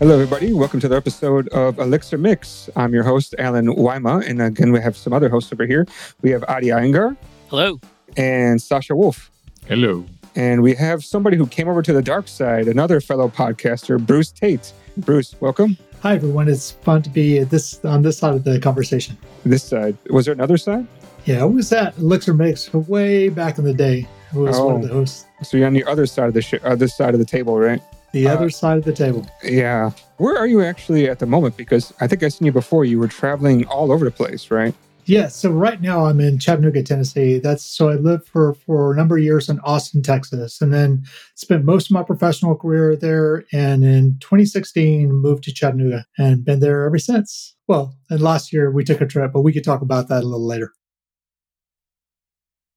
Hello, everybody. Welcome to the episode of Elixir Mix. I'm your host, Allen Wyma. And again, we have some other hosts over here. We have Adi Iyengar. Hello. And Sascha Wolf. Hello. And we have somebody who came over to the dark side, another fellow podcaster, Bruce Tate. Bruce, welcome. Hi, everyone. It's fun to be this on this side of the conversation. This side. Was there another side? Yeah, I was that Elixir Mix way back in the day. I was oh. one of oh. the hosts. So you're on the other side of the sh- other uh, side of the table, right? The uh, other side of the table. Yeah. Where are you actually at the moment? Because I think I seen you before. You were traveling all over the place, right? Yeah. So right now I'm in Chattanooga, Tennessee. That's so I lived for for a number of years in Austin, Texas, and then spent most of my professional career there. And in 2016, moved to Chattanooga and been there ever since. Well, and last year we took a trip, but we could talk about that a little later.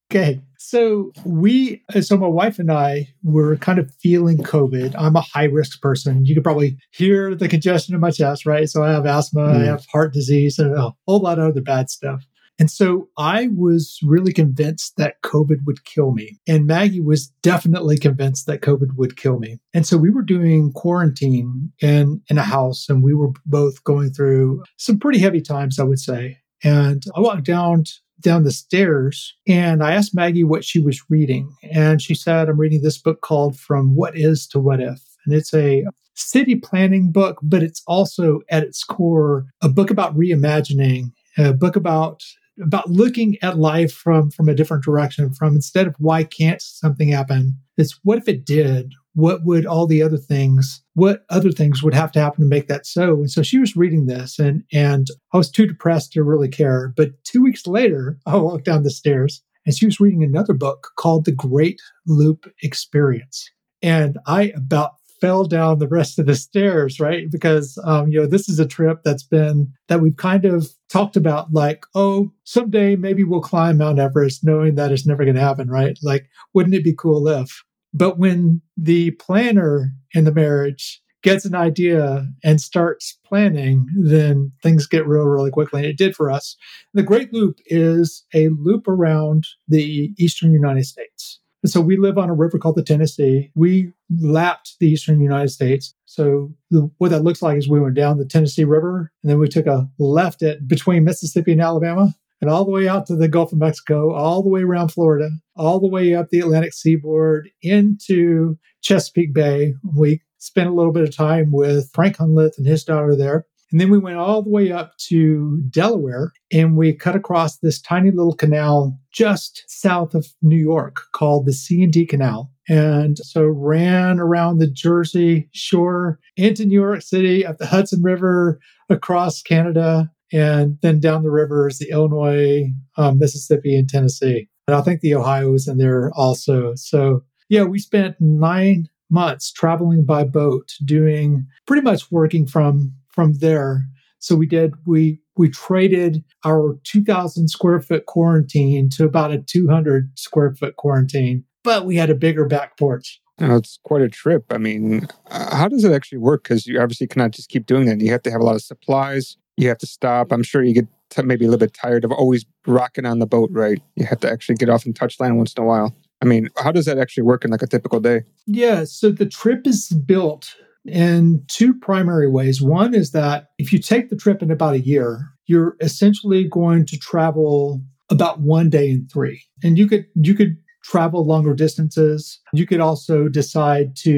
Okay. So we, so my wife and I were kind of feeling COVID. I'm a high risk person. You could probably hear the congestion in my chest, right? So I have asthma, mm. I have heart disease, and a whole lot of other bad stuff. And so I was really convinced that COVID would kill me. And Maggie was definitely convinced that COVID would kill me. And so we were doing quarantine in, in a house and we were both going through some pretty heavy times, I would say. And I walked down down the stairs and I asked Maggie what she was reading. And she said, I'm reading this book called From What Is to What If. And it's a city planning book, but it's also at its core a book about reimagining, a book about about looking at life from from a different direction from instead of why can't something happen it's what if it did what would all the other things what other things would have to happen to make that so? And so she was reading this and and i was too depressed to really care. But two weeks later i walked down the stairs and she was reading another book called the great loop experience. And i about fell down the rest of the stairs right? Because um, you know this is a trip that's been that we've kind of talked about like oh someday maybe we'll climb mount everest knowing that it's never going to happen right? Like wouldn't it be cool if but when the planner in the marriage gets an idea and starts planning, then things get real, really quickly. And it did for us. The Great Loop is a loop around the eastern United States. And so we live on a river called the Tennessee. We lapped the eastern United States. So the, what that looks like is we went down the Tennessee River and then we took a left at between Mississippi and Alabama and all the way out to the Gulf of Mexico, all the way around Florida, all the way up the Atlantic seaboard into Chesapeake Bay. We spent a little bit of time with Frank Hunleth and his daughter there. And then we went all the way up to Delaware and we cut across this tiny little canal just south of New York called the C&D Canal. And so ran around the Jersey shore into New York City, up the Hudson River, across Canada, and then down the rivers, the Illinois, um, Mississippi, and Tennessee. And I think the Ohio is in there also. So, yeah, we spent nine months traveling by boat, doing pretty much working from from there. So we did we we traded our 2,000 square foot quarantine to about a 200 square foot quarantine, but we had a bigger back porch. Oh, it's quite a trip. I mean, uh, how does it actually work? Because you obviously cannot just keep doing that. You have to have a lot of supplies you have to stop. I'm sure you get t- maybe a little bit tired of always rocking on the boat, right? You have to actually get off and touch land once in a while. I mean, how does that actually work in like a typical day? Yeah, so the trip is built in two primary ways. One is that if you take the trip in about a year, you're essentially going to travel about one day in three. And you could you could travel longer distances. You could also decide to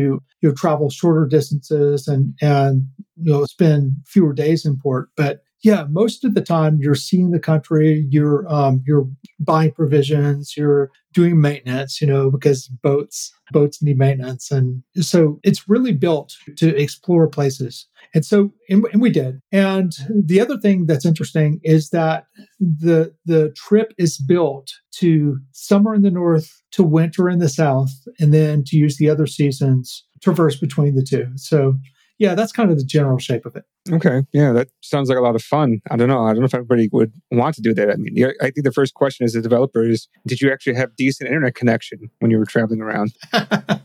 you know travel shorter distances and and you know spend fewer days in port. But yeah, most of the time you're seeing the country, you're um, you're buying provisions, you're doing maintenance, you know, because boats boats need maintenance, and so it's really built to explore places. And so, and, and we did. And the other thing that's interesting is that the the trip is built to summer in the north, to winter in the south, and then to use the other seasons traverse between the two. So yeah, that's kind of the general shape of it. Okay. Yeah, that sounds like a lot of fun. I don't know. I don't know if everybody would want to do that. I mean, I think the first question as a developer is Did you actually have decent internet connection when you were traveling around?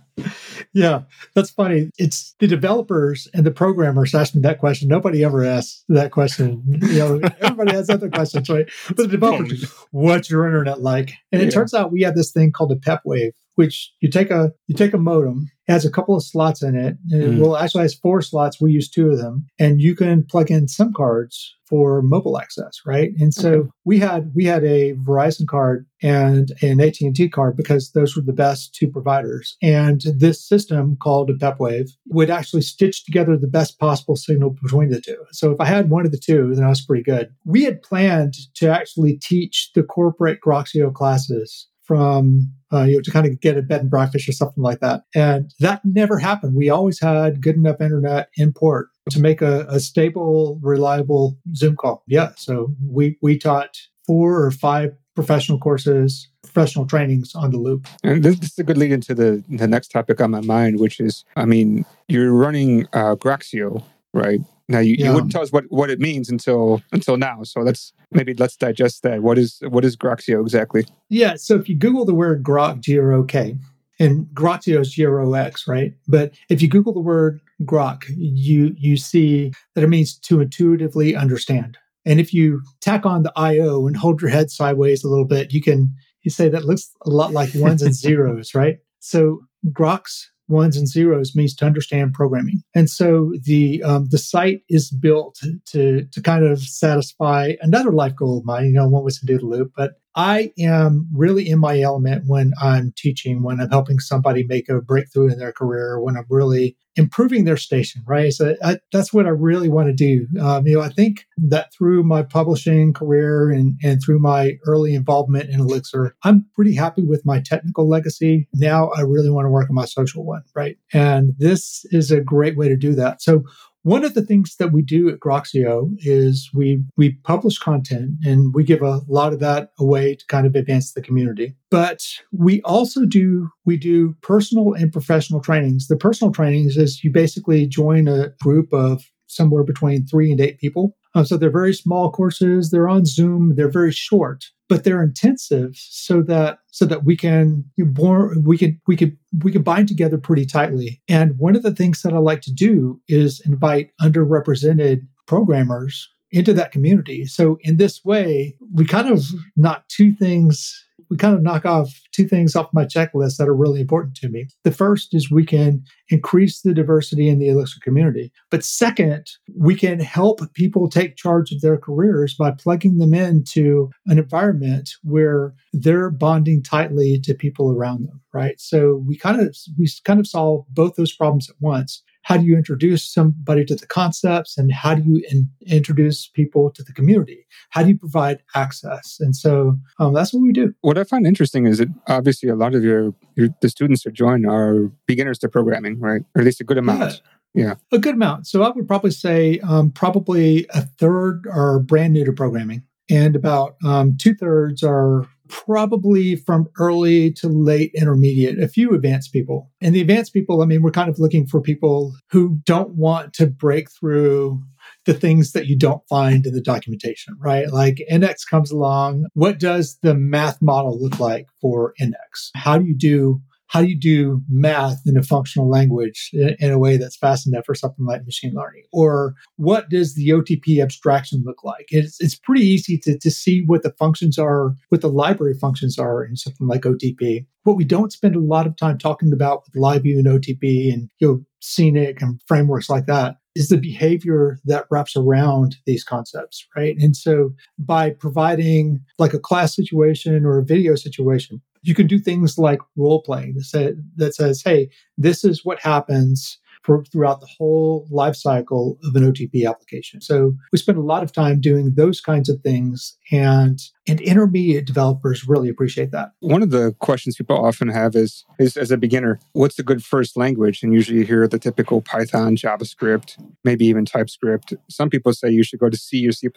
yeah, that's funny. It's the developers and the programmers ask me that question. Nobody ever asks that question. You know, everybody has other questions, right? But the developers, what's your internet like? And it yeah. turns out we have this thing called a PepWave, which you take a you take a modem has a couple of slots in it. Mm. Well, actually has four slots. We use two of them. And you can plug in SIM cards for mobile access, right? And so okay. we had we had a Verizon card and an AT&T card because those were the best two providers. And this system called a PepWave would actually stitch together the best possible signal between the two. So if I had one of the two, then I was pretty good. We had planned to actually teach the corporate Groxio classes from uh, you know to kind of get a bed and breakfast or something like that. And that never happened. We always had good enough internet in port to make a, a stable reliable zoom call. Yeah so we we taught four or five professional courses professional trainings on the loop. And this, this is a good lead into the the next topic on my mind which is i mean you're running uh, Groxio right now you, yeah. you wouldn't tell us what, what it means until until now. So let's maybe let's digest that. What is what is Groxio exactly? Yeah. So if you Google the word Grok, G R O K, and Groxio is G R O X, right? But if you Google the word Grok, you you see that it means to intuitively understand. And if you tack on the IO and hold your head sideways a little bit, you can you say that looks a lot like ones and zeros, right? So Grok's ones and zeros means to understand programming. And so the um, the site is built to to kind of satisfy another life goal of mine. You know, one was to do the loop, but I am really in my element when I'm teaching, when I'm helping somebody make a breakthrough in their career, when I'm really improving their station, right? So I, that's what I really want to do. Um, you know, I think that through my publishing career and, and through my early involvement in Elixir, I'm pretty happy with my technical legacy. Now I really want to work on my social one, right? And this is a great way to do that. So one of the things that we do at Groxio is we we publish content and we give a lot of that away to kind of advance the community. But we also do we do personal and professional trainings. The personal trainings is you basically join a group of somewhere between three and eight people. Um, so they're very small courses. They're on Zoom. They're very short, but they're intensive so that so that we can born, we can we can we can bind together pretty tightly. And one of the things that I like to do is invite underrepresented programmers into that community. So in this way, we kind of knock two things we kind of knock off two things off my checklist that are really important to me. The first is we can increase the diversity in the Elixir community. But second, we can help people take charge of their careers by plugging them into an environment where they're bonding tightly to people around them, right? So we kind of we kind of solve both those problems at once how do you introduce somebody to the concepts and how do you in, introduce people to the community? How do you provide access? And so um, that's what we do. What i find interesting is that obviously a lot of your, your the students that join are beginners to programming right? Or at least a good amount. Yeah, yeah. a good amount. So i would probably say um, probably a third are brand new to programming and about um, two thirds are probably from early to late intermediate, a few advanced people. And the advanced people, I mean, we're kind of looking for people who don't want to break through the things that you don't find in the documentation, right? Like Nx comes along. What does the math model look like for Nx? How do you do how do you do math in a functional language in, in, a way that's fast enough for something like machine learning? Or what does the OTP abstraction look like? It's, it's pretty easy to, to see what the functions are, what the library functions are in something like OTP. What we don't spend a lot of time talking about with LiveView and OTP and you know, Scenic and frameworks like that is the behavior that wraps around these concepts, right? And so by providing like a class situation or a video situation, you can do things like role playing that, that says, hey, this is what happens for throughout the whole life cycle of an OTP application. So we spend a lot of time doing those kinds of things and and intermediate developers really appreciate that. One of the questions people often have is, is as a beginner, what's a good first language? And usually you hear the typical Python, JavaScript, maybe even TypeScript. Some people say you should go to C or C++,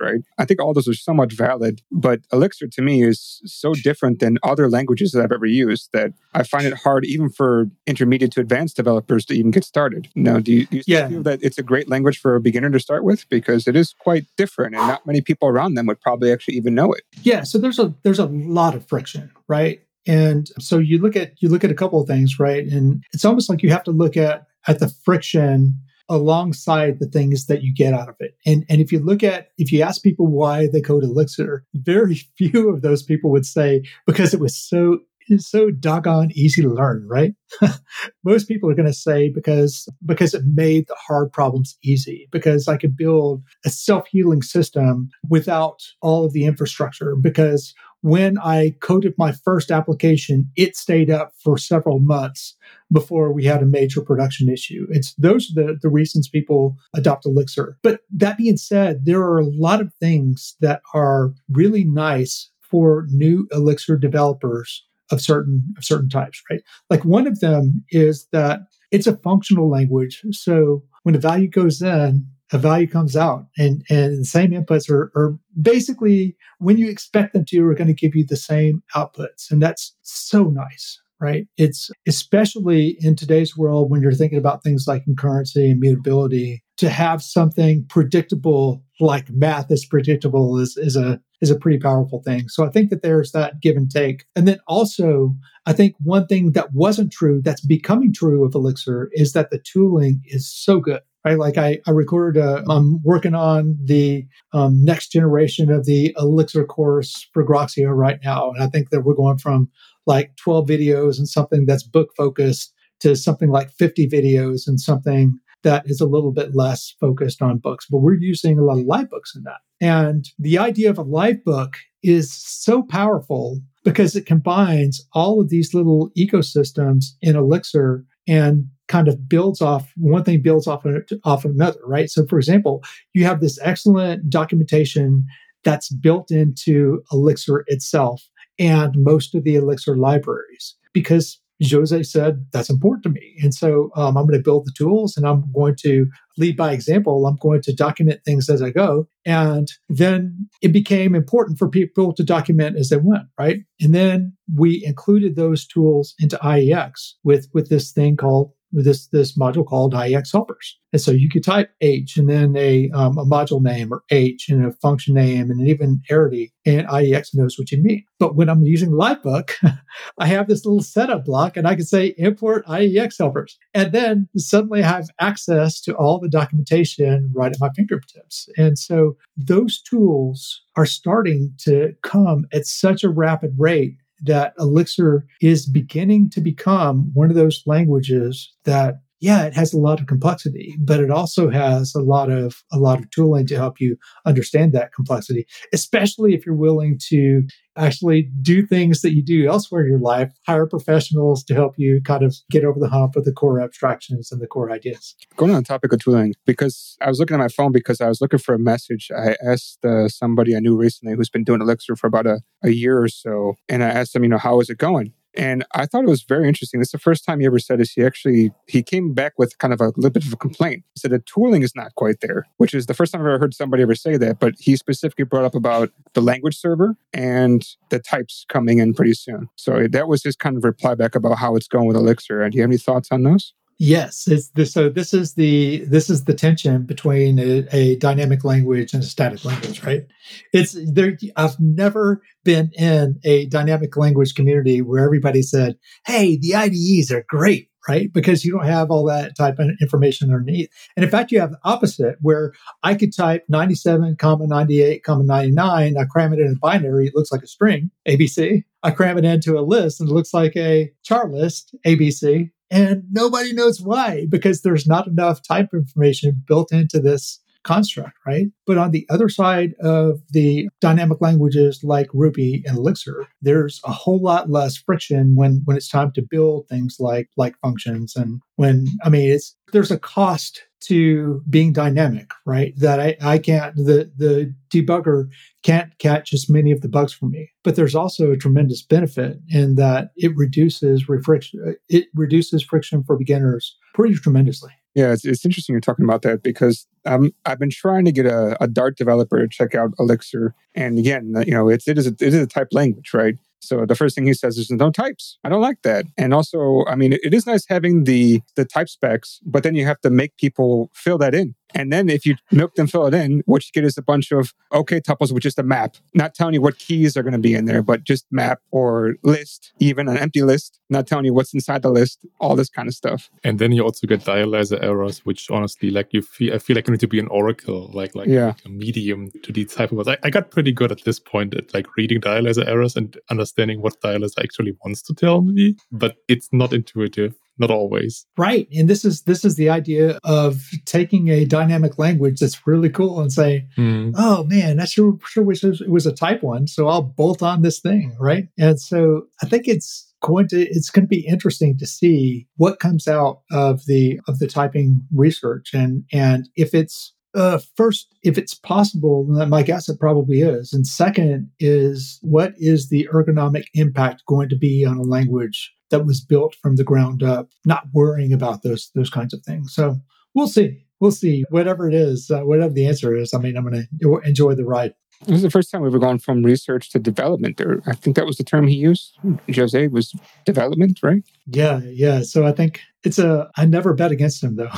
right? I think all those are somewhat valid, but Elixir to me is so different than other languages that I've ever used that I find it hard even for intermediate to advanced developers to even get started. Now, do you, do you yeah. feel that it's a great language for a beginner to start with? Because it is quite different and not many people around them would probably actually even know it. Yeah, so there's a there's a lot of friction, right? And so you look at you look at a couple of things, right? And it's almost like you have to look at at the friction alongside the things that you get out of it. And and if you look at if you ask people why they code Elixir, very few of those people would say because it was so is so doggone easy to learn, right? Most people are going to say because because it made the hard problems easy, because I could build a self-healing system without all of the infrastructure, because when I coded my first application, it stayed up for several months before we had a major production issue. It's those are the, the reasons people adopt Elixir. But that being said, there are a lot of things that are really nice for new Elixir developers of certain of certain types, right? Like one of them is that it's a functional language. So when a value goes in, a value comes out and, and the same inputs are, are basically when you expect them to are going to give you the same outputs. And that's so nice, right? It's especially in today's world when you're thinking about things like concurrency and mutability to have something predictable like math is predictable is, is a is a pretty powerful thing. So I think that there's that give and take. And then also, I think one thing that wasn't true that's becoming true of Elixir is that the tooling is so good. Right? Like I, I recorded, a, I'm working on the um, next generation of the Elixir course for Groxio right now. And I think that we're going from like 12 videos and something that's book focused to something like 50 videos and something that is a little bit less focused on books, but we're using a lot of live books in that. And the idea of a live book is so powerful because it combines all of these little ecosystems in Elixir and kind of builds off one thing builds off of, off of another, right? So, for example, you have this excellent documentation that's built into Elixir itself and most of the Elixir libraries because Jose said that's important to me. And so um, I'm going to build the tools and I'm going to lead by example. I'm going to document things as I go. And then it became important for people to document as they went, right? And then we included those tools into IEX with, with this thing called this this module called IEX helpers. And so you could type H and then a, um, a module name or H and a function name and even arity, and IEX knows what you mean. But when I'm using Livebook, I have this little setup block and I can say import IEX helpers. And then suddenly I have access to all the documentation right at my fingertips. And so those tools are starting to come at such a rapid rate that Elixir is beginning to become one of those languages that yeah, it has a lot of complexity, but it also has a lot of a lot of tooling to help you understand that complexity, especially if you're willing to actually do things that you do elsewhere in your life, hire professionals to help you kind of get over the hump of the core abstractions and the core ideas. Going on the topic of tooling, because I was looking at my phone because I was looking for a message. I asked uh, somebody I knew recently who's been doing Elixir for about a, a year or so, and I asked them, you know, how is it going? And I thought it was very interesting. It's the first time he ever said this. He actually he came back with kind of a little bit of a complaint. He said the tooling is not quite there, which is the first time I've ever heard somebody ever say that. But he specifically brought up about the language server and the types coming in pretty soon. So that was his kind of reply back about how it's going with Elixir. And do you have any thoughts on those? Yes, this, so this is the this is the tension between a, a, dynamic language and a static language, right? It's there. I've never been in a dynamic language community where everybody said, "Hey, the IDEs are great." Right, because you don't have all that type of information underneath. And in fact, you have the opposite where I could type 97, comma 98, comma 99. I cram it in a binary. It looks like a string, ABC. I cram it into a list and it looks like a char list, ABC and nobody knows why because there's not enough type information built into this construct, right? But on the other side of the dynamic languages like Ruby and Elixir, there's a whole lot less friction when when it's time to build things like like functions and when I mean it's there's a cost to being dynamic, right? That I, I can't the the debugger can't catch as many of the bugs for me. But there's also a tremendous benefit in that it reduces friction it reduces friction for beginners pretty tremendously. Yeah, it's, it's interesting you're talking about that because um, I've been trying to get a, a Dart developer to check out Elixir, and again, you know, it's it is a, it is a type language, right? So the first thing he says is no types. I don't like that. And also, I mean, it is nice having the the type specs, but then you have to make people fill that in. And then if you milk them, fill it in, what you get is a bunch of OK tuples with just a map, not telling you what keys are going to be in there, but just map or list, even an empty list, not telling you what's inside the list, all this kind of stuff. And then you also get dialyzer errors, which honestly, like you feel, I feel like you need to be an oracle, like like, yeah. like a medium to decipher what. I, I got pretty good at this point at like reading dialyzer errors and understanding what dialyzer actually wants to tell me, but it's not intuitive not always. Right. And this is this is the idea of taking a dynamic language that's really cool and saying mm. oh man that sure sure wish it was a type one so i'll bolt on this thing right? And so i think it's going to it's going to be interesting to see what comes out of the of the typing research and and if it's uh, first, if it's possible, my guess it probably is. And second is what is the ergonomic impact going to be on a language that was built from the ground up, not worrying about those those kinds of things. So we'll see. We'll see. Whatever it is, uh, whatever the answer is, I mean, I'm going to enjoy the ride. This is the first time we've ever gone from research to development. Or I think that was the term he used. Jose was development, right? Yeah, yeah. So I think it's a. I never bet against him though.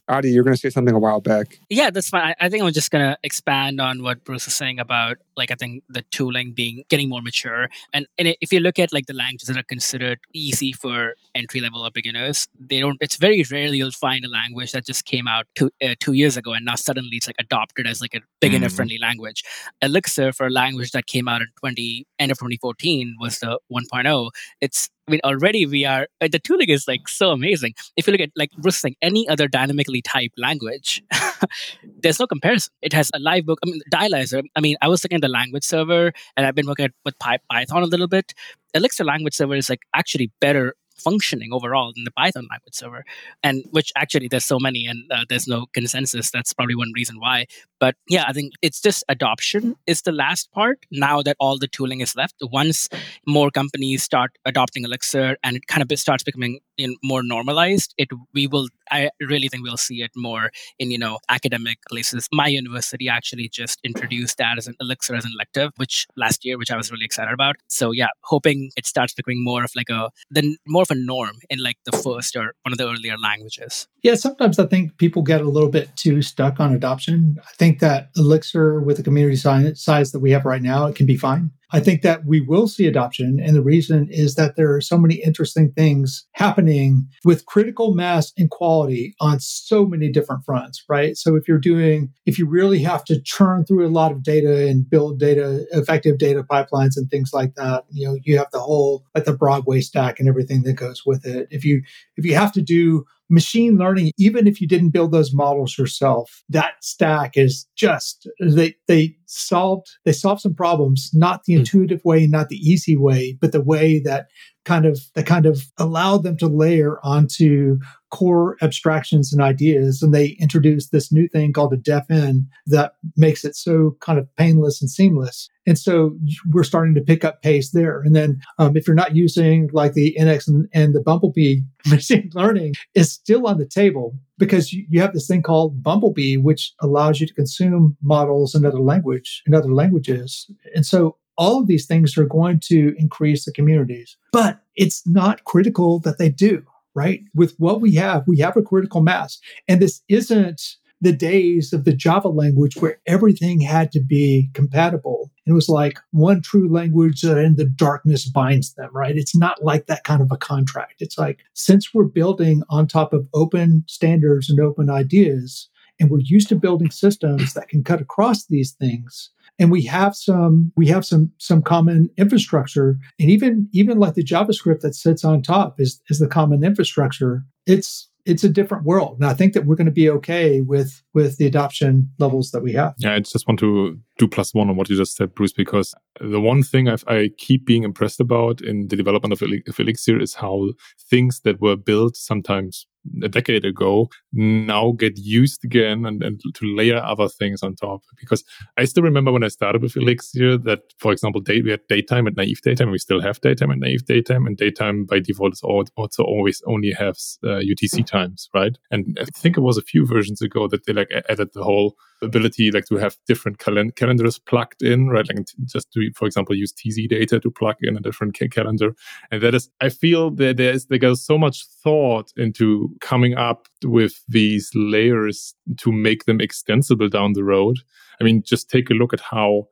Adi, you're going to say something a while back. Yeah, that's fine. I, I think I'm just going to expand on what Bruce is saying about, like, I think the tooling being getting more mature. And, and if you look at like the languages that are considered easy for entry level or beginners, they don't. It's very rarely you'll find a language that just came out two uh, two years ago and now suddenly it's like adopted as like a beginner friendly mm. language. Elixir for a language that came out in 20 end of 2014 was the 1.0. It's I mean, already we are, uh, the tooling is like so amazing. If you look at, like Bruce saying, any other dynamically typed language, there's no comparison. It has a live book. I mean, Dialyzer, I mean, I was looking at the language server and I've been working at, with Python a little bit. Elixir language server is like actually better functioning overall in the Python language server, and which actually there's so many and uh, there's no consensus. That's probably one reason why. But yeah, I think it's just adoption is the last part. Now that all the tooling is left, once more companies start adopting Elixir and it kind of starts becoming in more normalized, it we will. I really think we'll see it more in you know academic places. My university actually just introduced that as an Elixir as an elective, which last year, which I was really excited about. So yeah, hoping it starts becoming more of like a then more of a norm in like the first or one of the earlier languages. Yeah, sometimes I think people get a little bit too stuck on adoption. I think that Elixir with the community size that we have right now, it can be fine. I think that we will see adoption. And the reason is that there are so many interesting things happening with critical mass and quality on so many different fronts, right? So if you're doing, if you really have to churn through a lot of data and build data, effective data pipelines and things like that, you know, you have the whole, like the Broadway stack and everything that goes with it. If you, if you have to do machine learning, even if you didn't build those models yourself, that stack is just they they solved they solved some problems, not the hmm. intuitive way, not the easy way, but the way that kind of that kind of allowed them to layer onto core abstractions and ideas. And they introduced this new thing called a defn that makes it so kind of painless and seamless. And so we're starting to pick up pace there. And then um, if you're not using like the nx and, and the bumblebee machine learning is still on the table because you, have this thing called bumblebee which allows you to consume models in other language in other languages and so all of these things are going to increase the communities, but it's not critical that they do, right? With what we have, we have a critical mass. And this isn't the days of the Java language where everything had to be compatible. It was like one true language that in the darkness binds them, right? It's not like that kind of a contract. It's like, since we're building on top of open standards and open ideas, and we're used to building systems that can cut across these things, and we have some we have some some common infrastructure and even even like the javascript that sits on top is is the common infrastructure it's it's a different world. And i think that we're going to be okay with with the adoption levels that we have. Yeah i just want to do plus one on what you just said bruce because the one thing I've, i keep being impressed about in the development of, elixir is how things that were built sometimes a decade ago now get used again and, and to layer other things on top. Because I still remember when I started with Elixir that, for example, day, we had datetime and naive datetime. We still have datetime and naive datetime, and datetime by default is also always only has uh, UTC times, right? And I think it was a few versions ago that they like added the whole ability like to have different calen- calendars plugged in, right? Like just to, for example, use TZ data to plug in a different ca- calendar. And that is, I feel that there is, there goes so much thought into coming up with these layers to make them extensible down the road. I mean, just take a look at how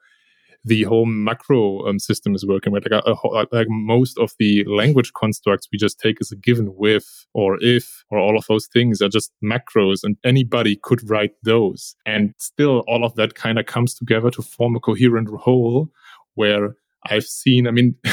the whole macro um, system is working. Right? Like, uh, uh, a, a, uh, like most of the language constructs we just take as a given with or if or all of those things are just macros, and anybody could write those. And still, all of that kind of comes together to form a coherent whole where I've seen, I mean,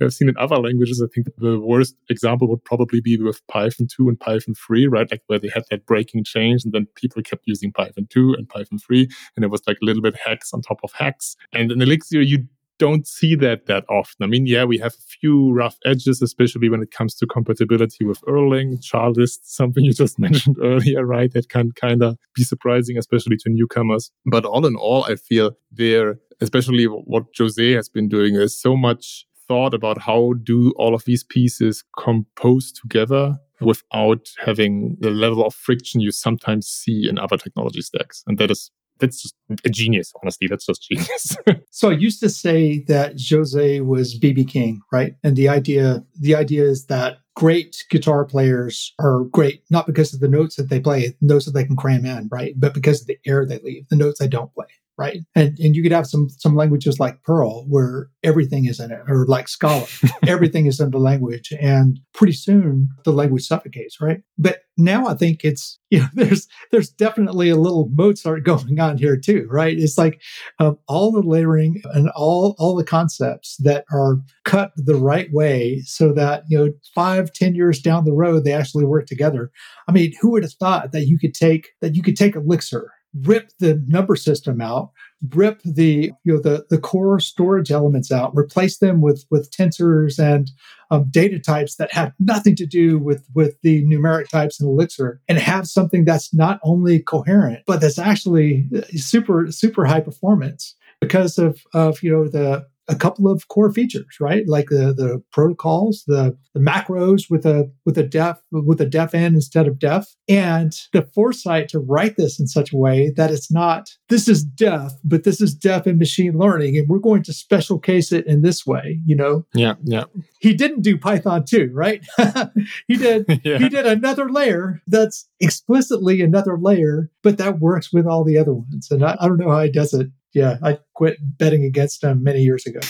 I've seen in other languages, I think the worst example would probably be with Python 2 and Python 3, right? Like where they had that breaking change and then people kept using Python 2 and Python 3 and it was like a little bit hacks on top of hacks. And in Elixir, you don't see that that often. I mean, yeah, we have a few rough edges, especially when it comes to compatibility with Erlang, Charlist, something you just mentioned earlier, right? That can kind of be surprising, especially to newcomers. But all in all, I feel there especially what Jose has been doing is so much thought about how do all of these pieces compose together without having the level of friction you sometimes see in other technology stacks. And that is that's just a genius, honestly. That's just genius. so I used to say that Jose was BB King, right? And the idea the idea is that great guitar players are great not because of the notes that they play, notes that they can cram in, right? But because of the air they leave, the notes they don't play right? And and you could have some some languages like Perl where everything is in it, or like Scala, everything is in the language, and pretty soon the language suffocates, right? But now I think it's you know there's there's definitely a little Mozart going on here too, right? It's like um, all the layering and all all the concepts that are cut the right way so that you know five ten years down the road they actually work together. I mean, who would have thought that you could take that you could take Elixir rip the number system out, rip the you know the the core storage elements out, replace them with with tensors and um, data types that have nothing to do with with the numeric types in Elixir, and have something that's not only coherent but that's actually uh, super super high performance because of of you know the a couple of core features, right? Like the the protocols, the, the macros with a with a def with a defn instead of def, and the foresight to write this in such a way that it's not this is def, but this is def in machine learning, and we're going to special case it in this way. You know? Yeah, yeah. He didn't do Python 2, right? he did. yeah. He did another layer that's explicitly another layer, but that works with all the other ones. And I, I don't know how he does it yeah, I quit betting against him many years ago.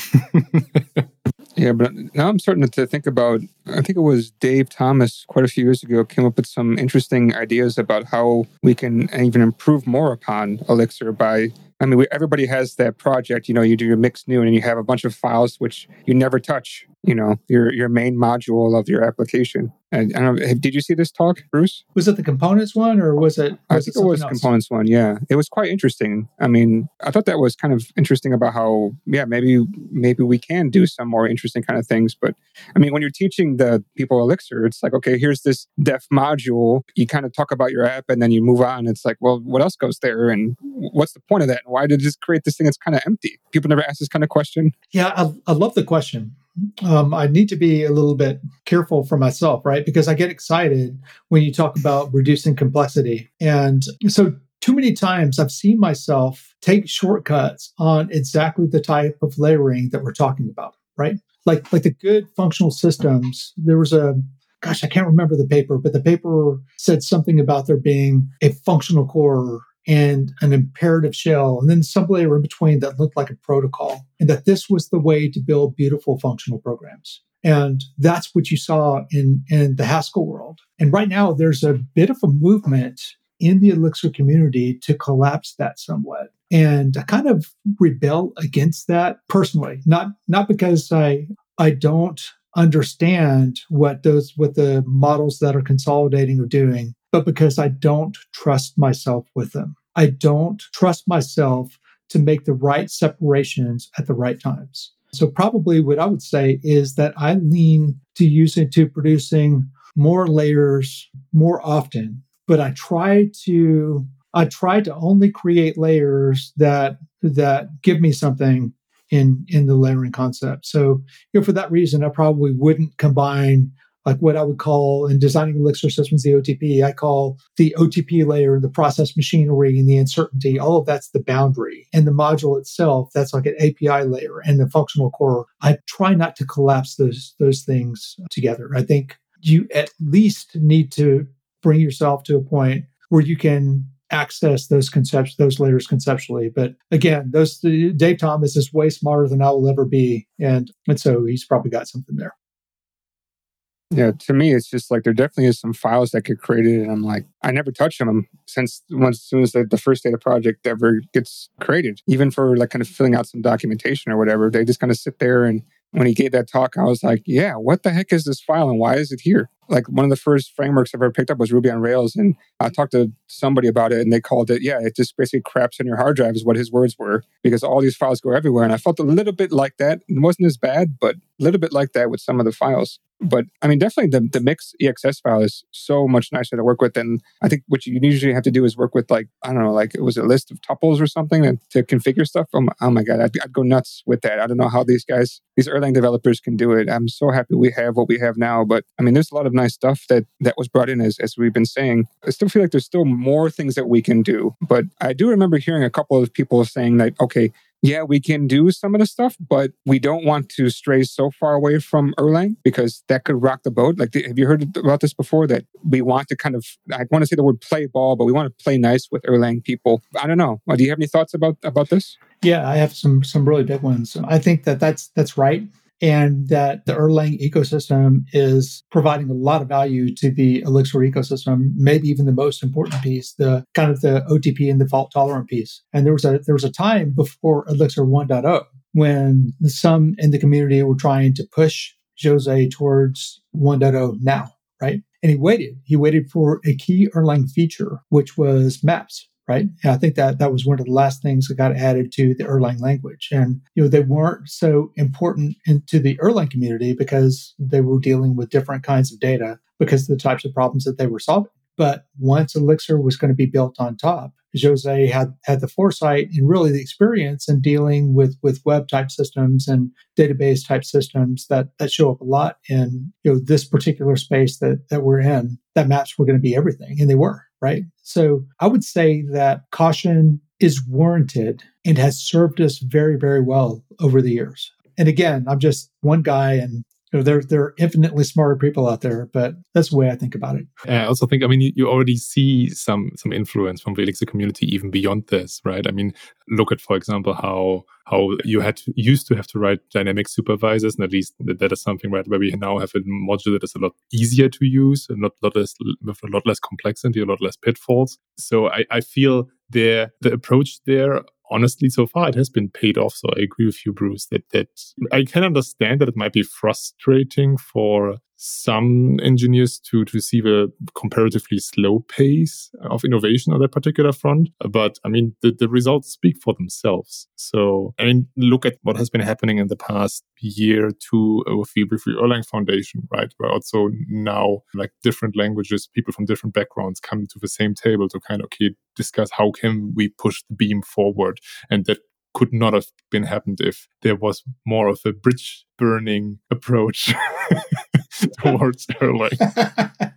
yeah, but now I'm starting to think about. I think it was Dave Thomas quite a few years ago came up with some interesting ideas about how we can even improve more upon Elixir by I mean, we, everybody has that project. You know, you do your mix new, and you have a bunch of files which you never touch. You know, your your main module of your application. And I don't know, did you see this talk, Bruce? Was it the components one, or was it? Was I think it, it was else? components one. Yeah, it was quite interesting. I mean, I thought that was kind of interesting about how, yeah, maybe maybe we can do some more interesting kind of things. But I mean, when you're teaching the people Elixir, it's like, okay, here's this def module. You kind of talk about your app, and then you move on. It's like, well, what else goes there, and what's the point of that? And why did it just create this thing that's kind of empty? People never ask this kind of question. Yeah, I, I love the question. Um, I need to be a little bit careful for myself, right? Because I get excited when you talk about reducing complexity. And so, too many times I've seen myself take shortcuts on exactly the type of layering that we're talking about, right? Like, like the good functional systems, there was a gosh, I can't remember the paper, but the paper said something about there being a functional core and an imperative shell, and then some layer in between that looked like a protocol, and that this was the way to build beautiful functional programs. And that's what you saw in, in the Haskell world. And right now, there's a bit of a movement in the Elixir community to collapse that somewhat. And I kind of rebel against that personally, not not because I I don't understand what those what the models that are consolidating are doing, but because I don't trust myself with them. I don't trust myself to make the right separations at the right times. So, probably what I would say is that I lean to using to producing more layers more often, but I try to I try to only create layers that that give me something in in the layering concept. So, you know, for that reason, I probably wouldn't combine like what I would call in designing Elixir systems, the OTP, I call the OTP layer, and the process machinery and the uncertainty, all of that's the boundary. And the module itself, that's like an API layer and the functional core. I try not to collapse those, those things together. I think you at least need to bring yourself to a point where you can access those concepts, those layers conceptually. But again, those Dave Thomas is way smarter than I will ever be, and and so he's probably got something there. Yeah, to me, it's just like there definitely is some files that get created, and I'm like, I never touch them since once as soon as the, the first data project ever gets created. Even for like kind of filling out some documentation or whatever, they just kind of sit there and when he gave that talk, I was like, yeah, what the heck is this file and why is it here? Like one of the first frameworks I've ever picked up was Ruby on Rails. And I talked to somebody about it and they called it, yeah, it just basically craps on your hard drive is what his words were because all these files go everywhere. And I felt a little bit like that. It wasn't as bad, but a little bit like that with some of the files. But I mean, definitely the, the mix EXS file is so much nicer to work with. And I think what you usually have to do is work with like, I don't know, like it was a list of tuples or something to, to configure stuff. Oh my, oh my God, I'd, I'd, go nuts with that. I don't know how these guys, these Erlang developers can do it. I'm so happy we have what we have now. But I mean, there's a lot of nice stuff that, that was brought in as, as we've been saying. I still feel like there's still more things that we can do. But I do remember hearing a couple of people saying that, okay, yeah, we can do some of the stuff, but we don't want to stray so far away from Erlang because that could rock the boat. Like, have you heard about this before? That we want to kind of, I want to say the word play ball, but we want to play nice with Erlang people. I don't know. Uh, do you have any thoughts about about this? Yeah, I have some some really big ones. I think that that's that's right and that the Erlang ecosystem is providing a lot of value to the Elixir ecosystem, maybe even the most important piece, the kind of the OTP and the fault tolerant piece. And there was a there was a time before Elixir 1.0 when some in the community were trying to push Jose towards 1.0 now, right? And he waited. He waited for a key Erlang feature, which was maps right? And I think that that was one of the last things that got added to the Erlang language. And, you know, they weren't so important into the Erlang community because they were dealing with different kinds of data because of the types of problems that they were solving. But once Elixir was going to be built on top, Jose had had the foresight and really the experience in dealing with with web type systems and database type systems that that show up a lot in you know this particular space that that we're in. That maps were going to be everything, and they were right? So I would say that caution is warranted and has served us very, very well over the years. And again, I'm just one guy and you there, there are infinitely smarter people out there, but that's the way I think about it. I also think, I mean, you, you already see some some influence from the Elixir community even beyond this, right? I mean, look at, for example, how how you had to, used to have to write dynamic supervisors, and at least that, that is something right where we now have a module that is a lot easier to use and not lot less with a lot less complexity, a lot less pitfalls. So I, I feel there the approach there honestly, so far it has been paid off. So I agree with you, Bruce, that that I can understand that it might be frustrating for some engineers to to see the comparatively slow pace of innovation on that particular front. But I mean, the, the results speak for themselves. So I mean, look at what has been happening in the past year two with the, Free Erlang Foundation, right? Where also now like different languages, people from different backgrounds come to the same table to kind of okay, discuss how can we push the beam forward, and that could not have been happened if there was more of a bridge burning approach towards Erlang.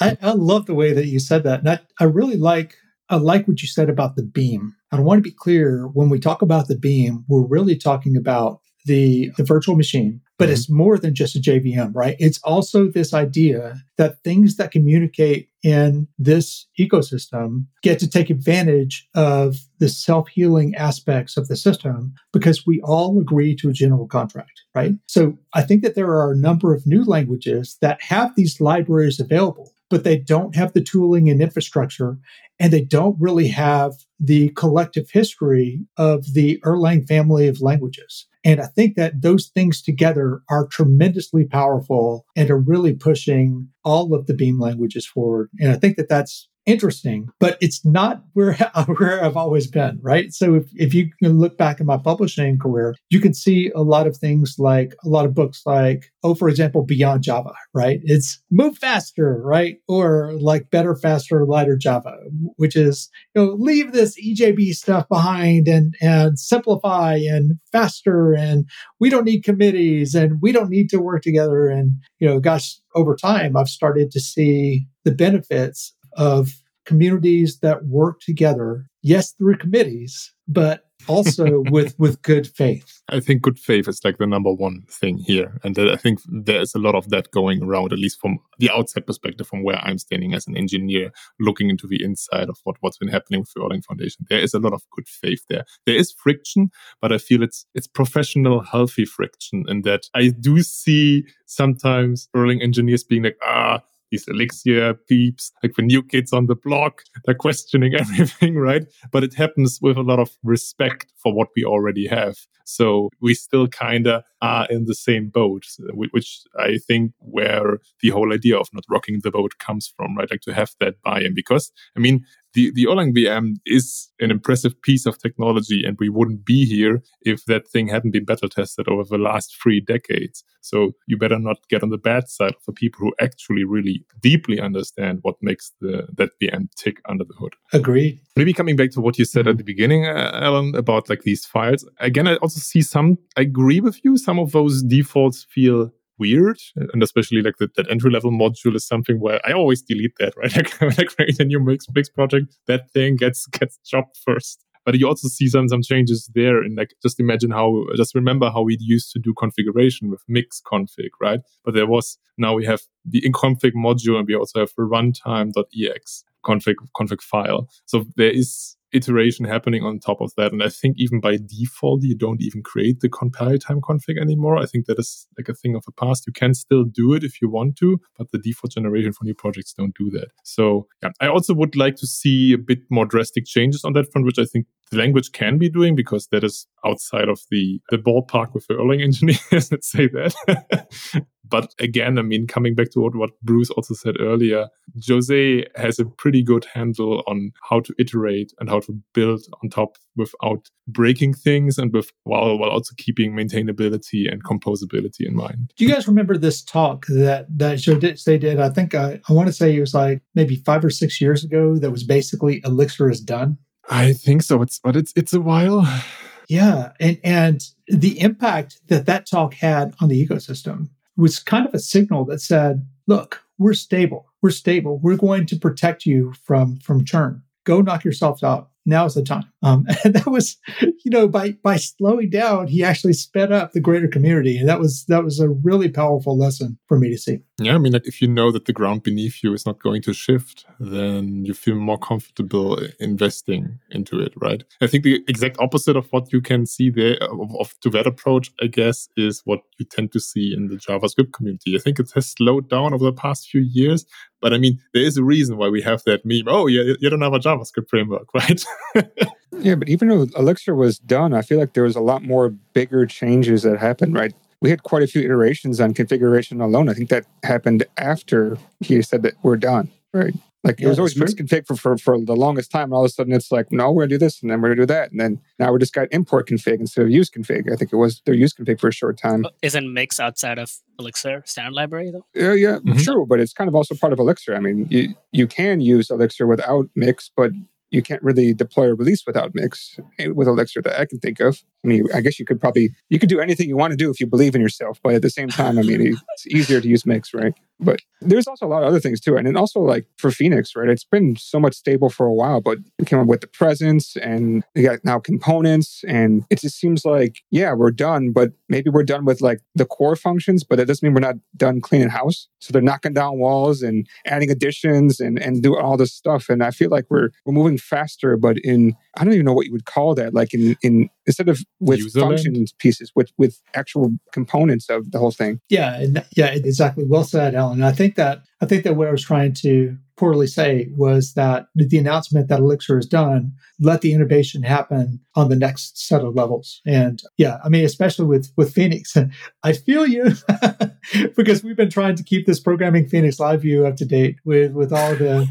I, I, love the way that you said that. And I, I really like I like what you said about the beam. I want to be clear when we talk about the beam, we're really talking about the, the virtual machine, but mm-hmm. it's more than just a JVM, right? It's also this idea that things that communicate in this ecosystem get to take advantage of the self healing aspects of the system because we all agree to a general contract, right? So I think that there are a number of new languages that have these libraries available but they don't have the tooling and infrastructure, and they don't really have the collective history of the Erlang family of languages. And I think that those things together are tremendously powerful and are really pushing all of the Beam languages forward. And I think that that's interesting, but it's not where, where I've always been, right? So if, if you can look back at my publishing career, you can see a lot of things like a lot of books like, oh, for example, Beyond Java, right? It's move faster, right? Or like better, faster, lighter Java, which is, you know, leave this EJB stuff behind and, and simplify and faster. And we don't need committees and we don't need to work together. And, you know, gosh, over time, I've started to see the benefits of communities that work together, yes, through committees, but also with with good faith. I think good faith is like the number one thing here, and I think there's a lot of that going around, at least from the outside perspective, from where I'm standing as an engineer, looking into the inside of what what's been happening with the Erlang Foundation. There is a lot of good faith there. There is friction, but I feel it's it's professional, healthy friction, in that I do see sometimes Erlang engineers being like, ah these Elixir peeps, like the new kids on the block, they're questioning everything, right? But it happens with a lot of respect for what we already have. So we still kind of are in the same boat, which I think where the whole idea of not rocking the boat comes from, right? Like to have that buy-in because, I mean, the, the Erlang VM is an impressive piece of technology and we wouldn't be here if that thing hadn't been better tested over the last three decades. So you better not get on the bad side of the people who actually really deeply understand what makes the that VM tick under the hood. Agreed. Maybe coming back to what you said at the beginning, uh, Allen, about like these files. Again, I also see some, I agree with you. Some of those defaults feel weird. And especially like the, that entry level module is something where I always delete that, right? Like when I create a new Mix, Mix project, that thing gets, gets chopped first. But you also see some, some changes there. And like, just imagine how, just remember how we used to do configuration with mix config, right? But there was, now we have the in config module and we also have runtime.ex config, config file. So there is iteration happening on top of that. And I think even by default, you don't even create the compile time config anymore. I think that is like a thing of the past. You can still do it if you want to, but the default generation for new projects don't do that. So yeah, I also would like to see a bit more drastic changes on that front, which I think the language can be doing because that is outside of the, the ballpark with the Erlang engineers, let's say that. but again, I mean, coming back to what, what Bruce also said earlier, Jose has a pretty good handle on how to iterate and how to build on top without breaking things and with while, while also keeping maintainability and composability in mind. Do you guys remember this talk that, that Jose did? I think I, I want to say it was like maybe five or six years ago that was basically Elixir is done. I think so. It's but it's it's a while. Yeah, and and the impact that that talk had on the ecosystem was kind of a signal that said, "Look, we're stable. We're stable. We're going to protect you from from churn. Go knock yourself out now's the time. Um, and that was, you know, by by slowing down, he actually sped up the greater community, and that was that was a really powerful lesson for me to see. Yeah, I mean, like if you know that the ground beneath you is not going to shift, then you feel more comfortable investing into it, right? I think the exact opposite of what you can see there of, of to that approach, I guess, is what you tend to see in the JavaScript community. I think it has slowed down over the past few years, but I mean, there is a reason why we have that meme. Oh, you, you don't have a JavaScript framework, right? yeah, but even though Elixir was done, I feel like there was a lot more bigger changes that happened, right? We had quite a few iterations on configuration alone. I think that happened after he said that we're done, right? Like yeah, it was always Mix.Config for, for, for the longest time. And all of a sudden it's like, no, we're gonna do this and then we're gonna do that. And then now we just got import config instead of use config. I think it was their use config for a short time. Isn't mix outside of Elixir standard library though? Yeah, yeah, mm-hmm. true. But it's kind of also part of Elixir. I mean, you, you can use Elixir without mix, but you can't really deploy a release without Mix eh, with Elixir that I can think of. I mean, I guess you could probably you could do anything you want to do if you believe in yourself, but at the same time, I mean, it's easier to use Mix, right? But there's also a lot of other things too. And then also like for Phoenix, right? It's been so much stable for a while, but we came up with the presence and we got now components. And it just seems like, yeah, we're done, but maybe we're done with like the core functions, but that doesn't mean we're not done cleaning house. So they're knocking down walls and adding additions and, and doing all this stuff. And I feel like we're we're moving faster, but in I don't even know what you would call that, like in in instead of with Userland? functions pieces, with with actual components of the whole thing. Yeah, yeah, exactly. Well said, Allen. I think that I think that what I was trying to poorly say was that the announcement that Elixir is done let the innovation happen on the next set of levels. And yeah, I mean, especially with with Phoenix, I feel you because we've been trying to keep this programming Phoenix live view up to date with with all the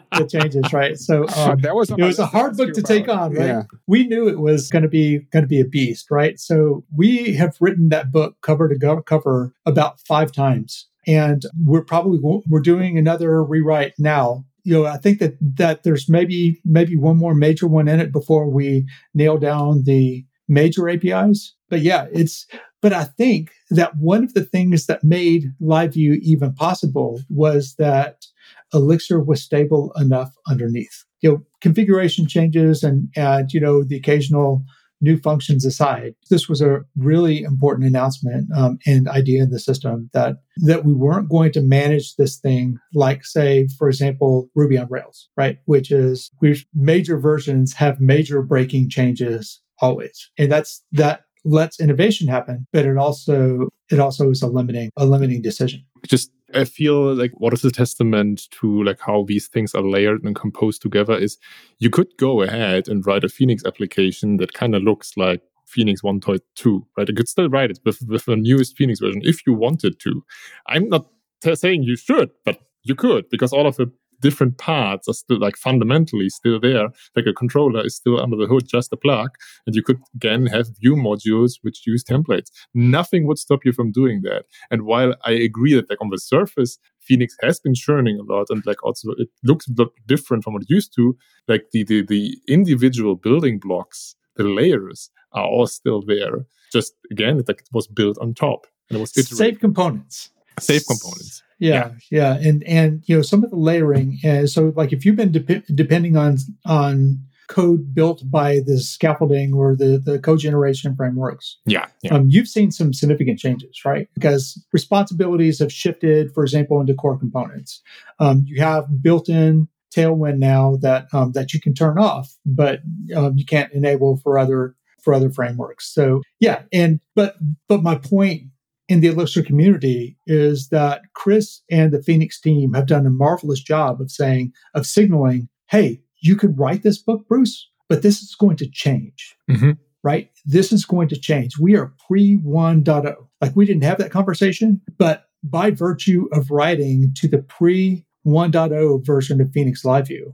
the changes, right? So Uh, um, that was it was a hard book to take on, right? Yeah. We knew it was going to be going to be a beast, right? So we have written that book cover to go- cover about five times, and we're probably we're doing another rewrite now. You know, I think that that there's maybe maybe one more major one in it before we nail down the major APIs. But yeah, it's but I think that one of the things that made LiveView even possible was that Elixir was stable enough underneath. You know, configuration changes and and you know the occasional new functions aside, this was a really important announcement um, and idea in the system that that we weren't going to manage this thing like, say, for example, Ruby on Rails, right? Which is we major versions have major breaking changes always, and that's that lets innovation happen, but it also it also is a limiting a limiting decision. just I feel like what is a testament to like how these things are layered and composed together is you could go ahead and write a Phoenix application that kind of looks like Phoenix 1.2, right? You could still write it with, with the newest Phoenix version if you wanted to. I'm not t- saying you should, but you could because all of the different parts are still like fundamentally still there. Like a controller is still under the hood, just a plug. And you could again have view modules which use templates. Nothing would stop you from doing that. And while I agree that like on the surface, Phoenix has been churning a lot and like also it looks a lot different from what it used to, like the the, the individual building blocks, the layers are all still there. Just again, it like it was built on top. And it was iterated. Save components. safe components. Yeah, yeah, and and you know some of the layering. Uh, so like if you've been dep- depending on on code built by the scaffolding or the the code generation frameworks, Yeah. Yeah. um, you've seen some significant changes, right? Because responsibilities have shifted, for example, into core components. Um, you have built-in Tailwind now that um, that you can turn off, but um, you can't enable for other for other frameworks. So yeah, and but but my point in the Elixir community is that Chris and the Phoenix team have done a marvelous job of saying of signaling, hey, you could write this book, Bruce, but this is going to change. Mhm. Right? This is going to change. We are pre 1.0. Like we didn't have that conversation, but by virtue of writing to the pre 1.0 version of Phoenix LiveView,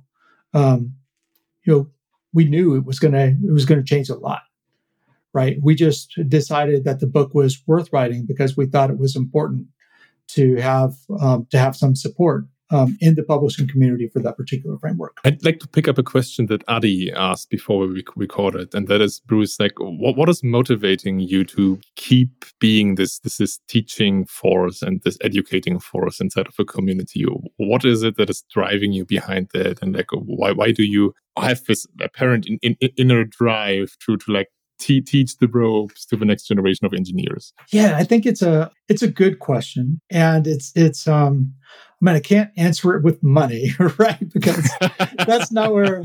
um, you know, we knew it was gonna it was gonna change a lot. Right. We just decided that the book was worth writing because we thought it was important to have um, to have some support um, in the publishing community for that particular framework. I'd like to pick up a question that Adi asked before we recorded, and that is, Bruce, like, what, what is motivating you to keep being this, this this teaching force and this educating force inside of a community? What is it that is driving you behind that, and like, why why do you have this apparent in, in, inner drive to to like te- teach the ropes to the next generation of engineers? Yeah, I think it's a it's a good question, and it's it's um. I mean, I can't answer it with money, right? Because that's not where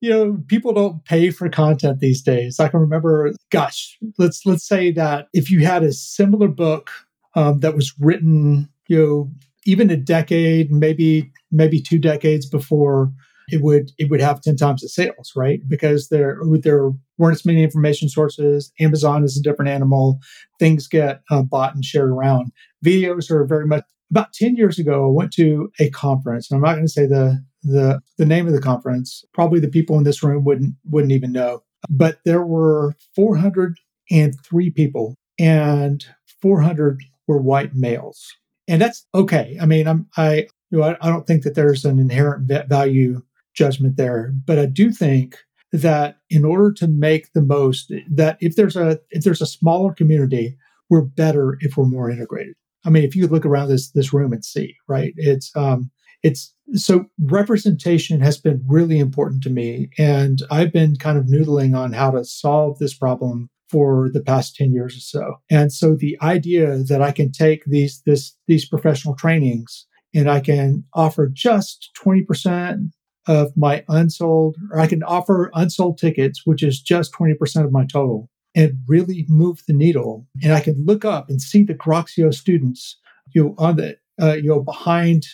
you know people don't pay for content these days. I can remember, gosh, let's let's say that if you had a similar book um, that was written, you know, even a decade, maybe maybe two decades before, it would it would have ten times the sales, right? Because there there weren't as many information sources. Amazon is a different animal. Things get uh, bought and shared around. Videos are very much about 10 years ago, I went to a conference. And I'm not going to say the, the, the name of the conference. Probably the people in this room wouldn't, wouldn't even know. But there were 403 people and 400 were white males. And that's okay. I mean, I'm, I, you know, I, I don't think that there's an inherent value judgment there, but I do think that in order to make the most, that if there's a, if there's a smaller community, we're better if we're more integrated. I mean, if you look around this this room and see, right? It's um, it's so representation has been really important to me, and I've been kind of noodling on how to solve this problem for the past 10 years or so. And so the idea that I can take these this these professional trainings and I can offer just 20% of my unsold, or I can offer unsold tickets, which is just 20% of my total and really move the needle. And I can look up and see the Groxio students, you know, on the, uh, you know, behind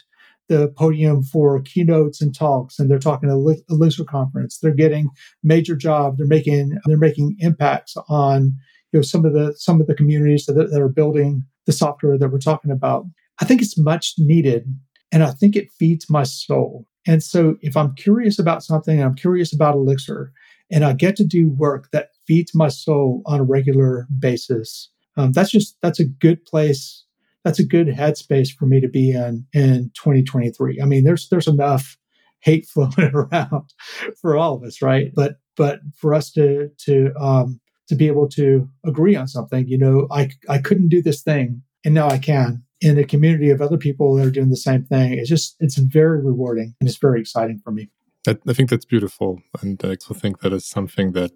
the podium for keynotes and talks, and they're talking a Elixir conference. They're getting major job. They're making they're making impacts on you know some of the some of the communities that, that are building the software that we're talking about. I think it's much needed, and I think it feeds my soul. And so if I'm curious about something, I'm curious about Elixir, and I get to do work that feeds my soul on a regular basis, um, that's just that's a good place. That's a good headspace for me to be in in 2023. I mean, there's there's enough hate floating around for all of us, right? But but for us to to um, to be able to agree on something, you know, I I couldn't do this thing, and now I can in a community of other people that are doing the same thing. It's just it's very rewarding and it's very exciting for me. I, I think that's beautiful, and I also think that is something that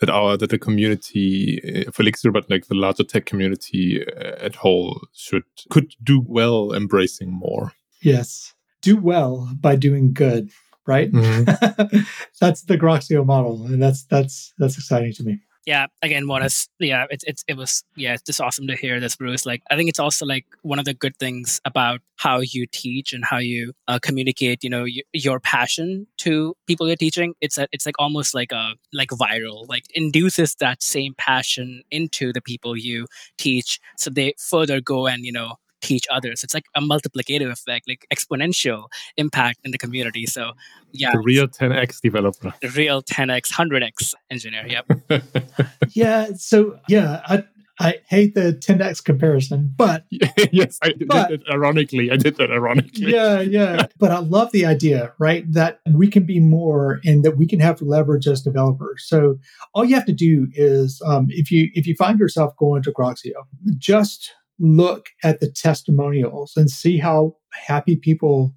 that our that the community uh, for Elixir, but like the larger tech community uh, at whole, should could do well embracing more. Yes, do well by doing good. Right. Mm-hmm. that's the Groxio model, and that's that's that's exciting to me yeah again want to yeah it's it's it was yeah it's just awesome to hear this bruce. Like i think it's also like one of the good things about how you teach and how you uh, communicate you know y- your passion to people you're teaching it's a, it's like almost like a like viral like induces that same passion into the people you teach so they further go and you know teach others. It's like a multiplicative effect, like exponential impact in the community. So, yeah. The real 10x developer. The real 10x, 100x engineer. Yep. yeah. So, yeah, I, I hate the 10x comparison, but yes, I did but, that ironically. I did that ironically. Yeah, yeah. but I love the idea, right? That we can be more and that we can have leverage as developers. So all you have to do is um, if you if you find yourself going to Groxio, just look at the testimonials and see how happy people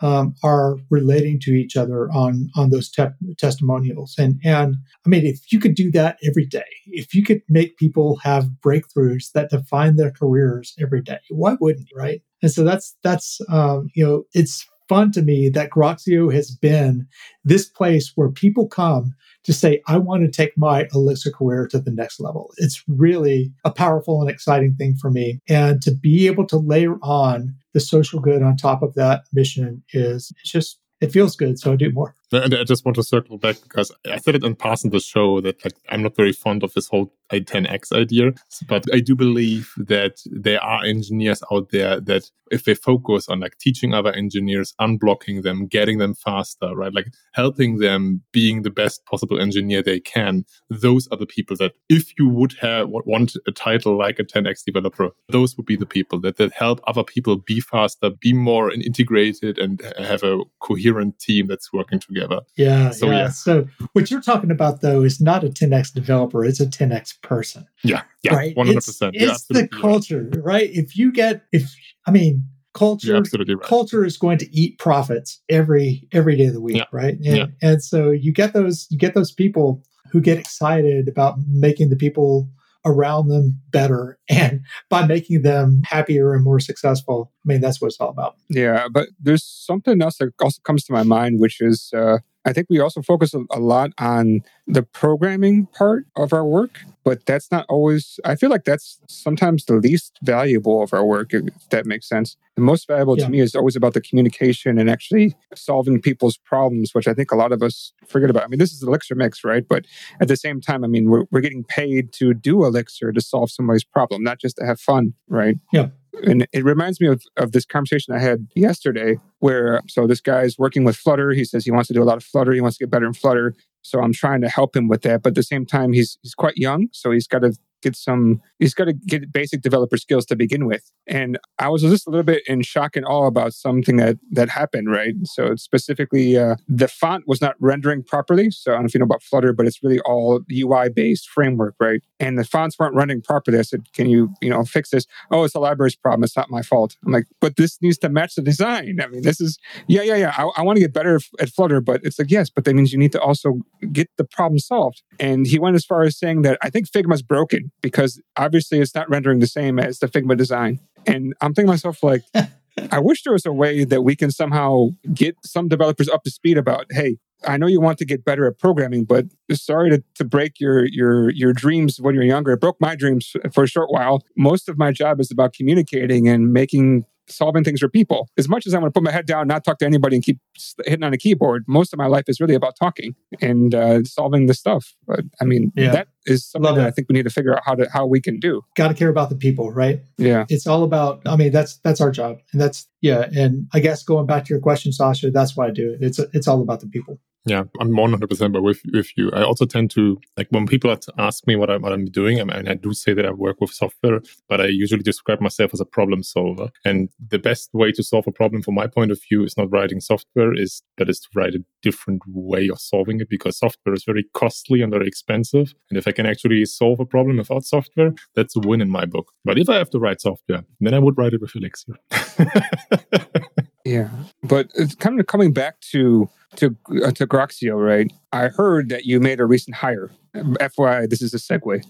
um, are relating to each other on on those te- testimonials. And and I mean, if you could do that every day, if you could make people have breakthroughs that define their careers every day, why wouldn't you, right? And so that's that's um, you know, it's fun to me that Groxio has been this place where people come to say, I want to take my Elixir career to the next level. It's really a powerful and exciting thing for me. And to be able to layer on the social good on top of that mission is just it feels good, so I do more. And I just want to circle back because I said it in passing the show that like I'm not very fond of this whole i10x idea, but I do believe that there are engineers out there that if they focus on like teaching other engineers, unblocking them, getting them faster, right, like helping them being the best possible engineer they can, those are the people that if you would have want a title like a 10x developer, those would be the people that that help other people be faster, be more integrated, and have a coherent team that's working together. Yeah. So yeah. yeah. So what you're talking about though is not a 10x developer; it's a 10x person. Yeah, yeah, right. 100%. It's, it's the culture, right. right? If you get, if I mean, culture, right. culture is going to eat profits every every day of the week, yeah. right? And, yeah. and so you get those, you get those people who get excited about making the people around them better. And by making them happier and more successful i mean that's what it's all about. Yeah but there's something else that also comes to my mind which is uh, I think we also focus a, a lot on the programming part of our work, but that's not always, I feel like that's sometimes the least valuable of our work, if that makes sense. The most valuable yeah. to me is always about the communication and actually solving people's problems, which I think a lot of us forget about. I mean, this is Elixir Mix, right? But at the same time, I mean, we're, we're getting paid to do Elixir to solve somebody's problem, not just to have fun, right? Yeah. And it reminds me of, of this conversation I had yesterday where so this guy's working with Flutter. He says he wants to do a lot of Flutter. He wants to get better in Flutter. So I'm trying to help him with that. But at the same time, he's he's quite young. So he's got to get some he's got to get basic developer skills to begin with. And i was just a little bit in shock and awe about something that that happened right? So specifically uh, the font was not rendering properly. So i don't know if you know about flutter but it's really all ui based framework right? And the fonts weren't running properly. I said can you you know fix this? Oh it's a library's problem. It's not my fault. I'm like but this needs to match the design. I mean this is yeah yeah yeah. I, I want to get better at flutter but it's like yes but that means you need to also get the problem solved. And he went as far as saying that i think figma's broken because obviously it's not rendering the same as the Figma design. And I'm thinking myself like, I wish there was a way that we can somehow get some developers up to speed about, hey, I know you want to get better at programming, but sorry to, to break your your your dreams when you're younger. It broke my dreams for a short while. Most of my job is about communicating and making solving things for people. As much as I want to put my head down, not talk to anybody, and keep hitting on a keyboard, most of my life is really about talking and uh, solving the stuff. But I mean, yeah. that is something Love that it. I think we need to figure out how to how we can do. Got to care about the people, right? Yeah, it's all about. I mean, that's that's our job, and that's yeah. And I guess going back to your question, Sascha, that's why I do it. It's it's all about the people. Yeah, I'm 100% with with you. I also tend to like when people ask me what I'm what I'm doing. I mean, I do say that I work with software, but I usually describe myself as a problem solver. And the best way to solve a problem, from my point of view, is not writing software. Is that is to write a different way of solving it because software is very costly and very expensive. And if I can actually solve a problem without software, that's a win in my book. But if I have to write software, then I would write it with Elixir. yeah, but it's kind of coming back to to uh, to Groxio, right? I heard that you made a recent hire. FYI, this is a segue.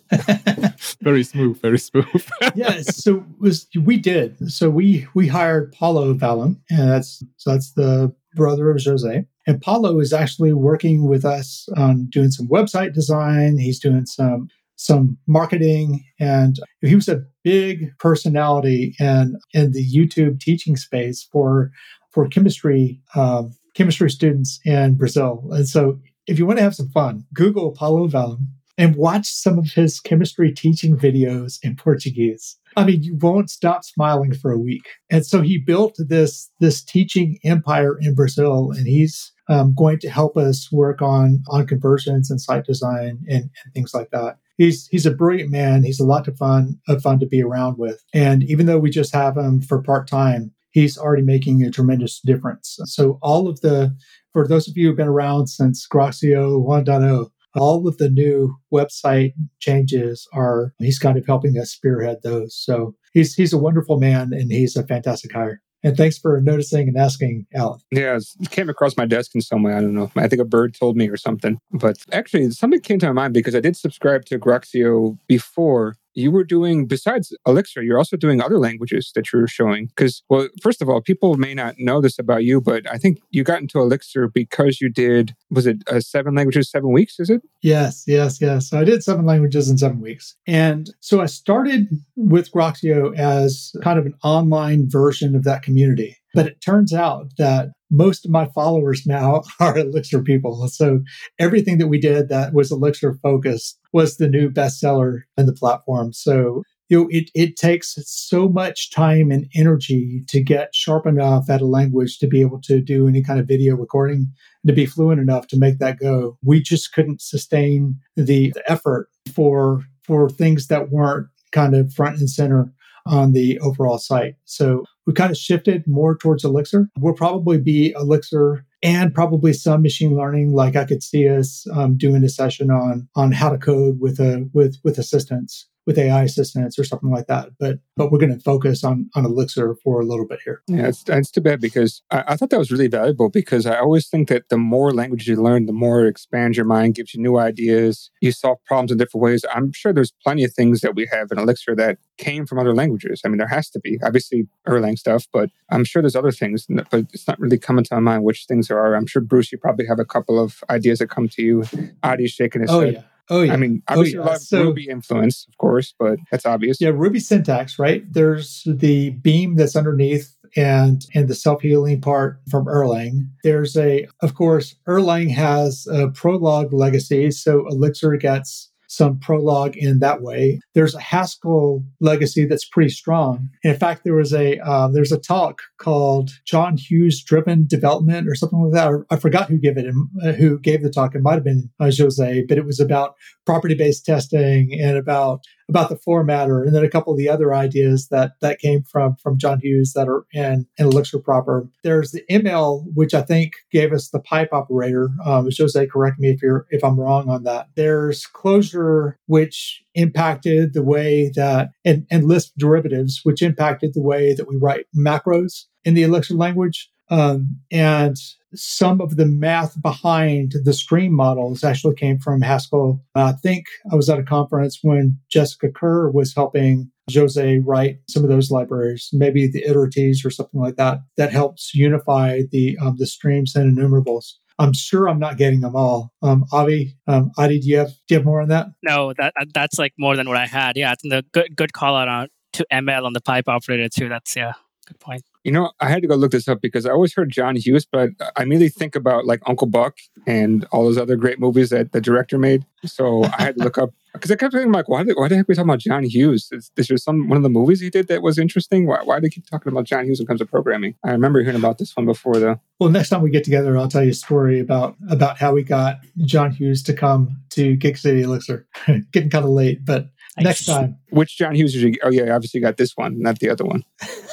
very smooth, very smooth. yeah, so was we did. So we we hired Paulo Valim, and that's so that's the brother of Jose. And Paulo is actually working with us on doing some website design. He's doing some some marketing and he was a big personality in in the YouTube teaching space for for chemistry um, chemistry students in Brazil. And so if you want to have some fun, Google Paulo Valim and watch some of his chemistry teaching videos in Portuguese. I mean, you won't stop smiling for a week. And so he built this this teaching empire in Brazil, and he's um, going to help us work on on conversions and site design and, and things like that. He's he's a brilliant man. He's a lot of fun of fun to be around with. And even though we just have him for part time, he's already making a tremendous difference. So all of the, for those of you who've been around since Groxio 1.0, all of the new website changes are he's kind of helping us spearhead those. So he's he's a wonderful man and he's a fantastic hire. And thanks for noticing and asking, Allen. Yeah, it came across my desk in some way. I don't know. I think a bird told me or something. But actually, something came to my mind because I did subscribe to Groxio before you were doing besides elixir you're also doing other languages that you're showing. Because well first of all people may not know this about you but i think you got into elixir because you did was it uh, seven languages seven weeks is it? Yes yes yes. So i did seven languages in seven weeks. And so i started with groxio as kind of an online version of that community but it turns out that most of my followers now are Elixir people. So everything that we did that was Elixir focused was the new bestseller in the platform. So you know, it, it takes so much time and energy to get sharp enough at a language to be able to do any kind of video recording, to be fluent enough to make that go. We just couldn't sustain the, the effort for for things that weren't kind of front and center on the overall site. So we kind of shifted more towards Elixir. We'll probably be Elixir and probably some machine learning. Like I could see us um, doing a session on on how to code with a with with assistants with AI assistants or something like that. But but we're going to focus on on Elixir for a little bit here. Yeah, it's, it's too bad because I, I, thought that was really valuable because I always think that the more languages you learn, the more it expands your mind, gives you new ideas. You solve problems in different ways. I'm sure there's plenty of things that we have in Elixir that came from other languages. I mean, there has to be obviously Erlang stuff, but I'm sure there's other things. But it's not really coming to my mind which things there are. I'm sure Bruce, you probably have a couple of ideas that come to you. Adi's shaking his oh, head. Yeah. Oh yeah. I mean, oh, obviously oh, yeah. a lot of so, Ruby influence, of course, but that's obvious. Yeah, Ruby syntax, right? There's the beam that's underneath and and the self-healing part from Erlang. There's a of course Erlang has a Prolog legacy, so Elixir gets some Prolog in that way. There's a Haskell legacy that's pretty strong. In fact, there was a uh, there's a talk called John Hughes Driven Development or something like that. I forgot who gave it, uh, who gave the talk. It might have been Jose, but it was about property based testing and about about the formatter, and then a couple of the other ideas that that came from from John Hughes that are in, in Elixir proper. There's the ML, which I think gave us the pipe operator. Um, Jose, correct me if you're if I'm wrong on that. There's Clojure, which impacted the way that and, and Lisp derivatives, which impacted the way that we write macros in the Elixir language. Um, and some of the math behind the stream models actually came from Haskell. I think I was at a conference when Jessica Kerr was helping Jose write some of those libraries, maybe the iterates or something like that, that helps unify the um, the streams and enumerables. I'm sure I'm not getting them all. Um, Avi, um, Adi, do you have do you have more on that? No, that that's like more than what I had. Yeah, the good good call out on to ML on the pipe operator too. That's yeah. Good point. You know, I had to go look this up because I always heard John Hughes, but I immediately think about like Uncle Buck and all those other great movies that the director made. So I had to look up because I kept thinking like, why, did, why the heck are we talking about John Hughes? Is, is there some one of the movies he did that was interesting? Why, why do they keep talking about John Hughes when it comes to programming? I remember hearing about this one before though. Well, next time we get together, I'll tell you a story about about how we got John Hughes to come to Gig City Elixir. Getting kind of late, but Nice. next time. Which John Hughes did you? Oh yeah, obviously you got this one, not the other one.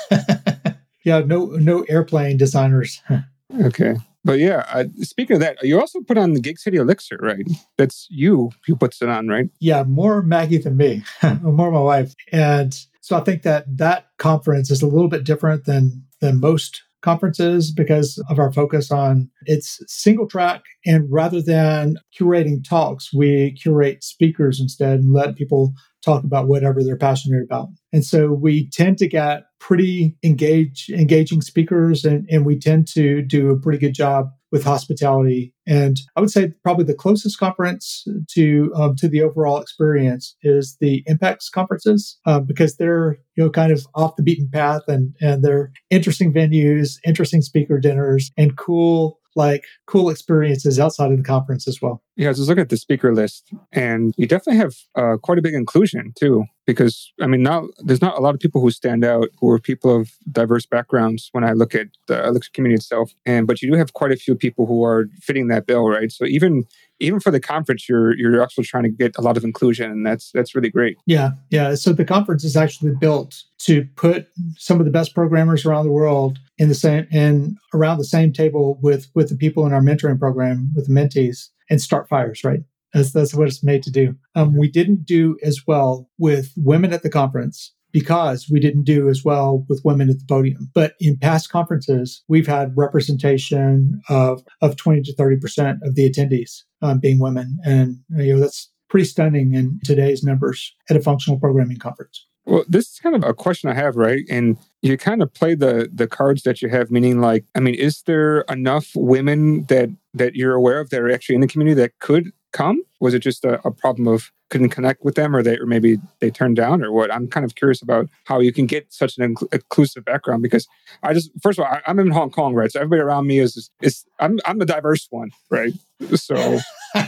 yeah, no no airplane designers. Okay. But yeah, uh, speaking of that, you also put on the Gig City Elixir, right? That's you who puts it on, right? yeah, more Maggie than me, more my wife. And so I think that that conference is a little bit different than than most conferences because of our focus on it's single track and rather than curating talks we curate speakers instead and let people talk about whatever they're passionate about. And so we tend to get pretty engage engaging speakers and, and we tend to do a pretty good job with hospitality. And i would say probably the closest conference to um, to the overall experience is the Empex conferences uh, because they're you know kind of off the beaten path and and they're interesting venues interesting speaker dinners and cool like cool experiences outside of the conference as well Yeah, I was just looking at the speaker list, and you definitely have uh, quite a big inclusion too. Because I mean, now there's not a lot of people who stand out who are people of diverse backgrounds when I look at the Elixir community itself. And but you do have quite a few people who are fitting that bill, right? So even even for the conference, you're you're also trying to get a lot of inclusion, and that's that's really great. Yeah, yeah. So the conference is actually built to put some of the best programmers around the world in the same and around the same table with with the people in our mentoring program with the mentees and start fires. Right. That's that's what it's made to do. Um, we didn't do as well with women at the conference because we didn't do as well with women at the podium. But in past conferences, we've had representation of of twenty to thirty percent of the attendees um, being women, and you know that's pretty stunning in today's numbers at a functional programming conference. Well, this is kind of a question I have, right? And you kind of play the the cards that you have, meaning like, I mean, is there enough women that that you're aware of that are actually in the community that could come? Was it just a, a problem of couldn't connect with them, or they or maybe they turned down, or what? I'm kind of curious about how you can get such an incl- inclusive background because I just first of all, I, I'm in Hong Kong, right? So everybody around me is is I'm I'm the diverse one, right? So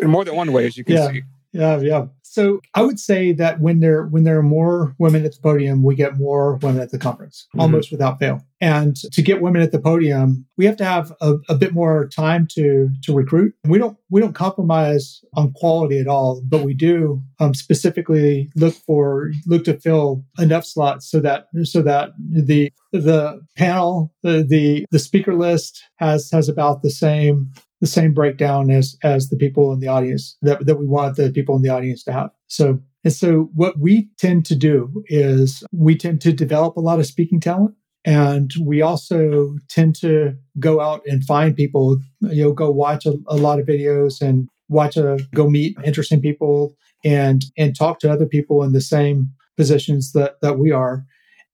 in more than one way, as you can Yeah. see. Yeah, yeah. So I would say that when there when there are more women at the podium, we get more women at the conference, Mhm. almost without fail. And to get women at the podium, we have to have a, a bit more time to to recruit. We don't we don't compromise on quality at all, but we do um, specifically look for look to fill enough slots so that so that the the panel the the, the speaker list has has about the same the same breakdown as as the people in the audience that, that we want the people in the audience to have. So and so what we tend to do is we tend to develop a lot of speaking talent and we also tend to go out and find people, you know, go watch a, a lot of videos and watch a go meet interesting people and and talk to other people in the same positions that that we are.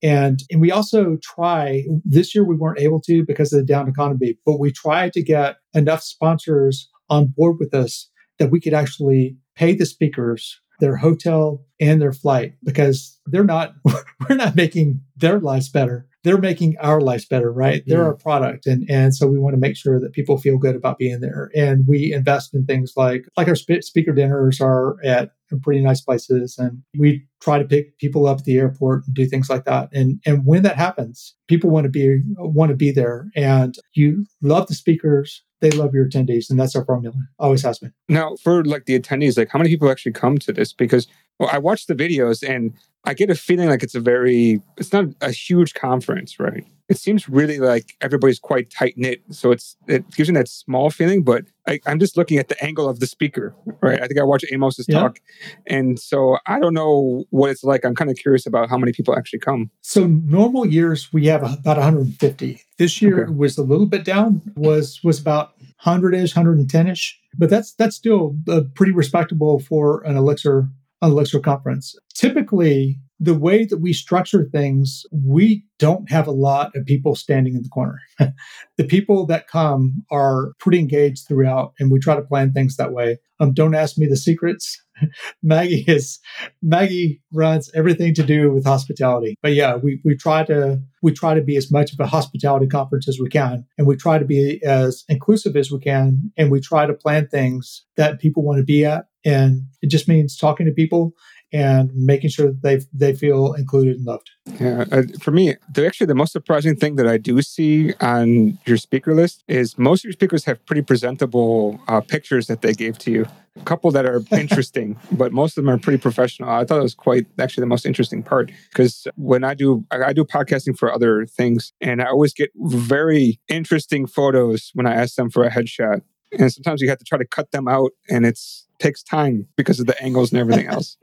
And and we also try this year we weren't able to because of the down economy, but we tried to get enough sponsors on board with us that we could actually pay the speakers their hotel and their flight because they're not we're not making their lives better. They're making our lives better, right? They're mm-hmm. our product. And and so we want to make sure that people feel good about being there. And we invest in things like like our spe- speaker dinners are at pretty nice places and we try to pick people up at the airport and do things like that and and when that happens people want to be want to be there and you love the speakers they love your attendees and that's our formula always has been Now, for like the attendees, like how many people actually come to this? Because well, I watch the videos and I get a feeling like it's a very, it's not a huge conference, right? It seems really like everybody's quite tight knit. So it's, it gives you that small feeling, but I, I'm just looking at the angle of the speaker, right? I think I watched Amos's Yeah. talk. And so I don't know what it's like. I'm kind of curious about how many people actually come. so normal years we have about 150 this year Okay. was a little bit down was was about 100ish 110ish but that's that's still uh, pretty respectable for an elixir an elixir conference. Typically the way that we structure things we don't have a lot of people standing in the corner. The people that come are pretty engaged throughout and we try to plan things that way. Um, don't ask me the secrets Maggie is Maggie runs everything to do with hospitality. But yeah, we we try to we try to be as much of a hospitality conference as we can, and we try to be as inclusive as we can, and we try to plan things that people want to be at. And it just means talking to people and making sure that they they feel included and loved. Yeah, uh, for me, the, actually the most surprising thing that I do see on your speaker list is most of your speakers have pretty presentable uh, pictures that they gave to you. A couple that are interesting, but most of them are pretty professional. I thought it was quite actually the most interesting part because when I do I do podcasting for other things, and I always get very interesting photos when I ask them for a headshot. And sometimes you have to try to cut them out, and it's takes time because of the angles and everything else.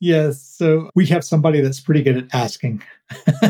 Yes. So we have somebody that's pretty good at asking.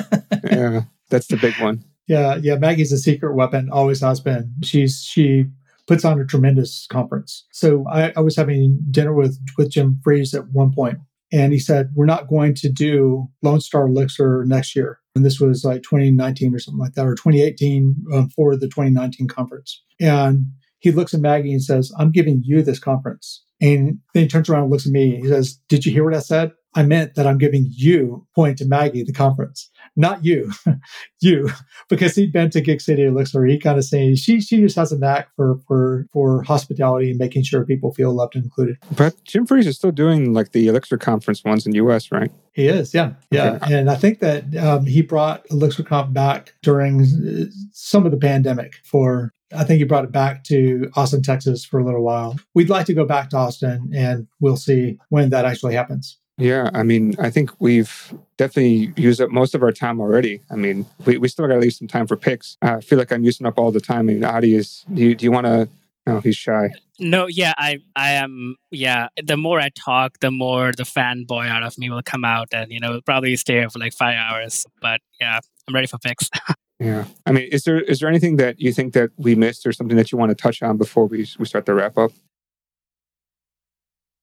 yeah, that's the big one. Yeah, yeah. Maggie's a secret weapon, always has been. She's she puts on a tremendous conference. So I, I was having dinner with with Jim Freeze at one point, and he said we're not going to do Lone Star Elixir next year. And this was like 2019 or something like that, or 2018 um, for the 2019 conference. And he looks at Maggie and says, I'm giving you this conference. And then he turns around and looks at me. He says, Did you hear what I said? I meant that I'm giving you, point to Maggie, the conference, not you, you, because he'd been to Gig City Elixir. He kind of saying she she just has a knack for for for hospitality and making sure people feel loved and included. But Jim Freeze is still doing like the Elixir conference ones in the U.S., right? He is, yeah, yeah, okay. and I think that um, he brought ElixirConf back during uh, some of the pandemic for I think he brought it back to Austin, Texas for a little while. We'd like to go back to Austin and we'll see when that actually happens. Yeah, I mean, I think we've definitely used up most of our time already. I mean, we, we still got to leave some time for picks. I feel like I'm using up all the time. I mean, how do you, do you, do you want to Oh, he's shy. No, yeah, I, I am. Yeah, the more I talk, the more the fanboy out of me will come out, and you know, probably stay here for like five hours. But yeah, I'm ready for picks. Yeah. I mean, is there is there anything that you think that we missed or something that you want to touch on before we, we start the wrap up?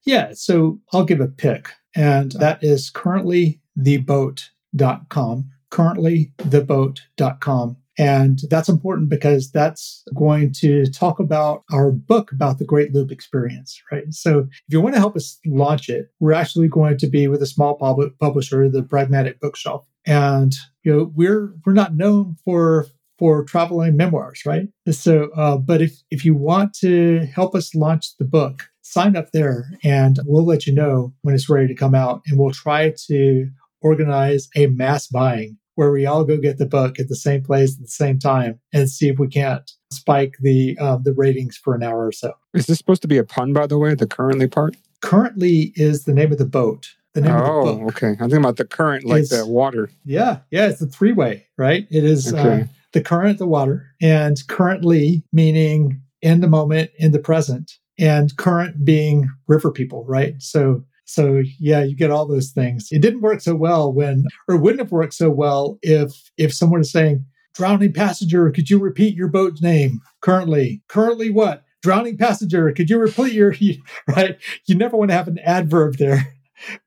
Yeah. So I'll give a pick, and that is currently theboat.com. Currently theboat.com. And that's important because that's going to talk about our book about the Great Loop experience, right? So if you want to help us launch it, we're actually going to be with a small pub- publisher, the Pragmatic Bookshelf. And you know, we're we're not known for for traveling memoirs, right? So, uh, but if if you want to help us launch the book, sign up there, and we'll let you know when it's ready to come out, and we'll try to organize a mass buying where we all go get the book at the same place at the same time and see if we can't spike the uh, the ratings for an hour or so. Is this supposed to be a pun, by the way? The currently part. Currently is the name of the boat. The name oh, of the book. okay. I'm thinking about the current, like is, the water. Yeah, yeah. It's a three way, right? It is uh, okay. uh, the current, the water, and currently meaning in the moment, in the present, and current being river people, right? So so yeah, you get all those things. It didn't work so well when, or wouldn't have worked so well if if someone is saying, "Drowning passenger, could you repeat your boat's name currently? Currently what? Drowning passenger, could you repeat your right? You never want to have an adverb there,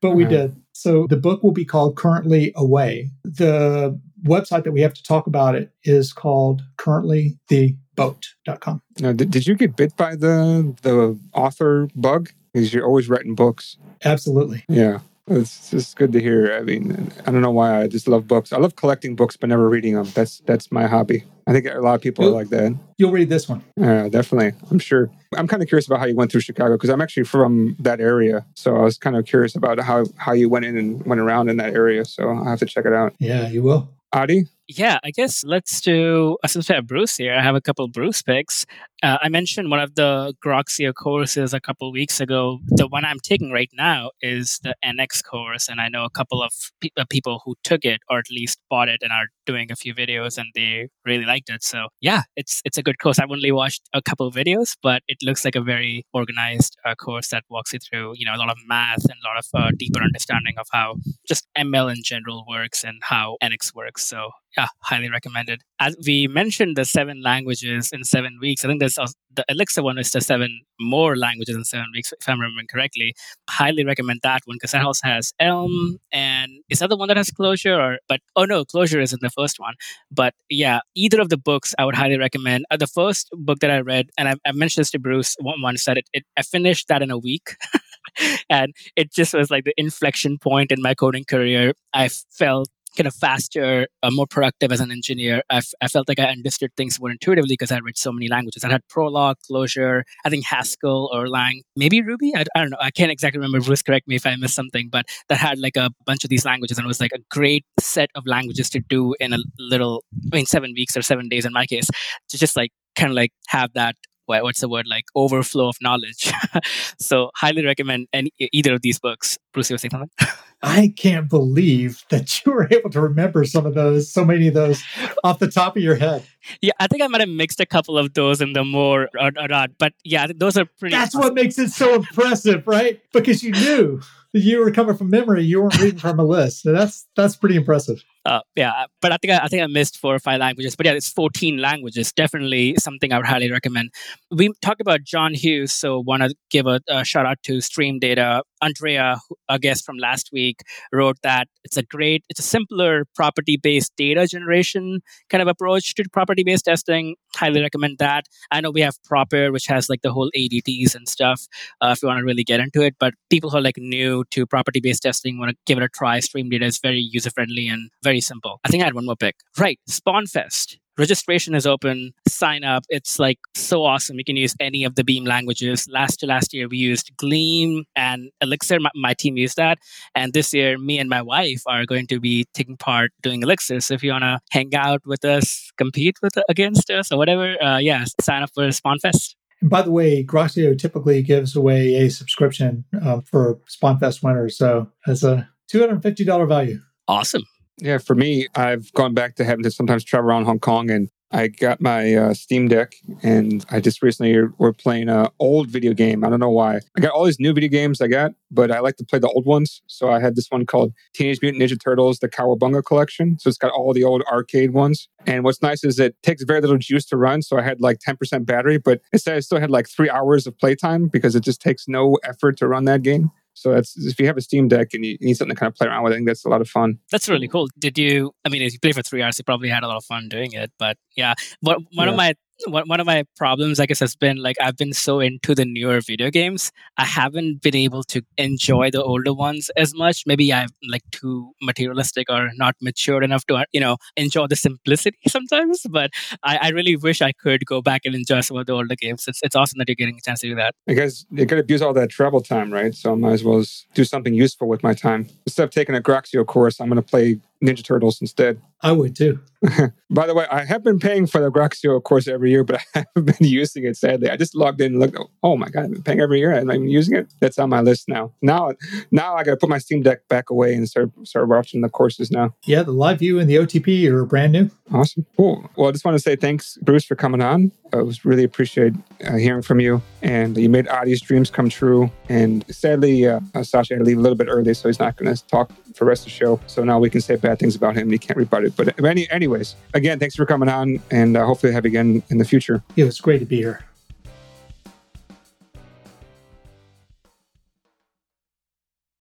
but we did. So the book will be called Currently Away. The website that we have to talk about it is called currentlytheboat.com. Now, did, did you get bit by the the author bug? Because you're always writing books. Absolutely. Yeah. It's just good to hear. I mean, I don't know why I just love books. I love collecting books, but never reading them. That's that's my hobby. I think a lot of people you'll, are like that. You'll read this one. Yeah, definitely. I'm sure. I'm kind of curious about how you went through Chicago because I'm actually from that area. So I was kind of curious about how how you went in and went around in that area. So I'll have to check it out. Yeah, you will. Adi? Yeah, I guess let's do, uh, since we have Bruce here, I have a couple Bruce picks. Uh, I mentioned one of the Groxio courses a couple weeks ago. The one I'm taking right now is the Nx course, and I know a couple of pe- uh, people who took it or at least bought it and are doing a few videos, and they really liked it. So yeah, it's it's a good course. I've only watched a couple of videos, but it looks like a very organized uh, course that walks you through, you know, a lot of math and a lot of uh, deeper understanding of how just ML in general works and how Nx works. So yeah, highly recommended. As we mentioned the seven languages in seven weeks, I think there's the Elixir one is the seven more languages in seven weeks, if I'm remembering correctly. Highly recommend that one because that also has Elm and is that the one that has Clojure? Or but oh no, Clojure is in the first one. But yeah, either of the books I would highly recommend. Uh, the first book that I read, and I, I mentioned this to Bruce once, that it, it I finished that in a week. and it just was like the inflection point in my coding career. I felt kind of faster, uh, more productive as an engineer. I, f- I felt like I understood things more intuitively because I read so many languages. I had Prolog, Clojure, I think Haskell, Erlang, maybe Ruby. I, I don't know. I can't exactly remember. Bruce, correct me if I missed something, but that had like a bunch of these languages and it was like a great set of languages to do in a little, I mean, seven weeks or seven days in my case, to just like kind of like have that what's the word like overflow of knowledge so highly recommend any either of these books bruce you were saying something I can't believe that you were able to remember some of those, so many of those off the top of your head. Yeah, I think I might have mixed a couple of those in the more or, or not, but yeah, those are pretty. That's awesome. what makes it so impressive, right? Because you knew you were coming from memory. You weren't reading from a list. So that's that's pretty impressive. Uh, yeah, but I think I, I, think I missed four or five languages. But yeah, it's 14 languages. Definitely something I would highly recommend. We talked about John Hughes, so want to give a, a, shout out to Stream Data. Andrea, a guest from last week, wrote that it's a great, it's a simpler property based data generation kind of approach to property based testing. Highly recommend that. I know we have PropEr, which has like the whole ADTs and stuff. Uh, if you want to really get into it, but people who are like new to property based testing want to give it a try. Stream Data is very user friendly and very simple. I think I had one more pick. Right, SpawnFest. Registration is open. Sign up. It's like so awesome. You can use any of the Beam languages. Last to last year, we used Gleam and Elixir. My, my, team used that. And this year, me and my wife are going to be taking part doing Elixir. So if you want to hang out with us, compete with against us, or whatever, uh, yeah, sign up for SpawnFest. By the way, Groxio typically gives away a subscription uh, for SpawnFest winners. So it's a $250 value. Awesome. Yeah, for me, I've gone back to having to sometimes travel around Hong Kong and I got my uh, Steam Deck and I just recently were playing an old video game. I don't know why. I got all these new video games I got, but I like to play the old ones. So I had this one called Teenage Mutant Ninja Turtles, the Cowabunga Collection. So it's got all the old arcade ones. And what's nice is it takes very little juice to run. So I had like 10% battery, but instead I still had like three hours of playtime because it just takes no effort to run that game. So if you have a Steam Deck and you need something to kind of play around with, I think that's a lot of fun. That's really cool. Did you? I mean, if you play for three hours, you probably had a lot of fun doing it. But yeah, one yeah. of my one of my problems, I guess, has been like I've been so into the newer video games, I haven't been able to enjoy the older ones as much. Maybe I'm like too materialistic or not mature enough to, uh, you know, enjoy the simplicity sometimes. But I, I really wish I could go back and enjoy some of the older games. It's, it's awesome that you're getting a chance to do that. Because you could abuse all that travel time, right? So I might as well do something useful with my time. Instead of taking a Groxio course, I'm going to play Ninja Turtles instead. I would too. By the way, I have been paying for the Groxio course every year, but I haven't been using it. Sadly, I just logged in and looked. Oh my god, I've been paying every year. And I'm using it. That's on my list now. Now, now I got to put my Steam Deck back away and start start watching the courses now. Yeah, the live view and the OTP are brand new. Awesome, cool. Well, I just want to say thanks, Bruce, for coming on. I was really appreciate uh, hearing from you, and you made Adi's dreams come true. And sadly, uh, Sascha had to leave a little bit early, so he's not going to talk for the rest of the show. So now we can say bad things about him, and he can't rebut it. But any, anyways, again, thanks for coming on, and uh, hopefully have you again in the future. It was great to be here.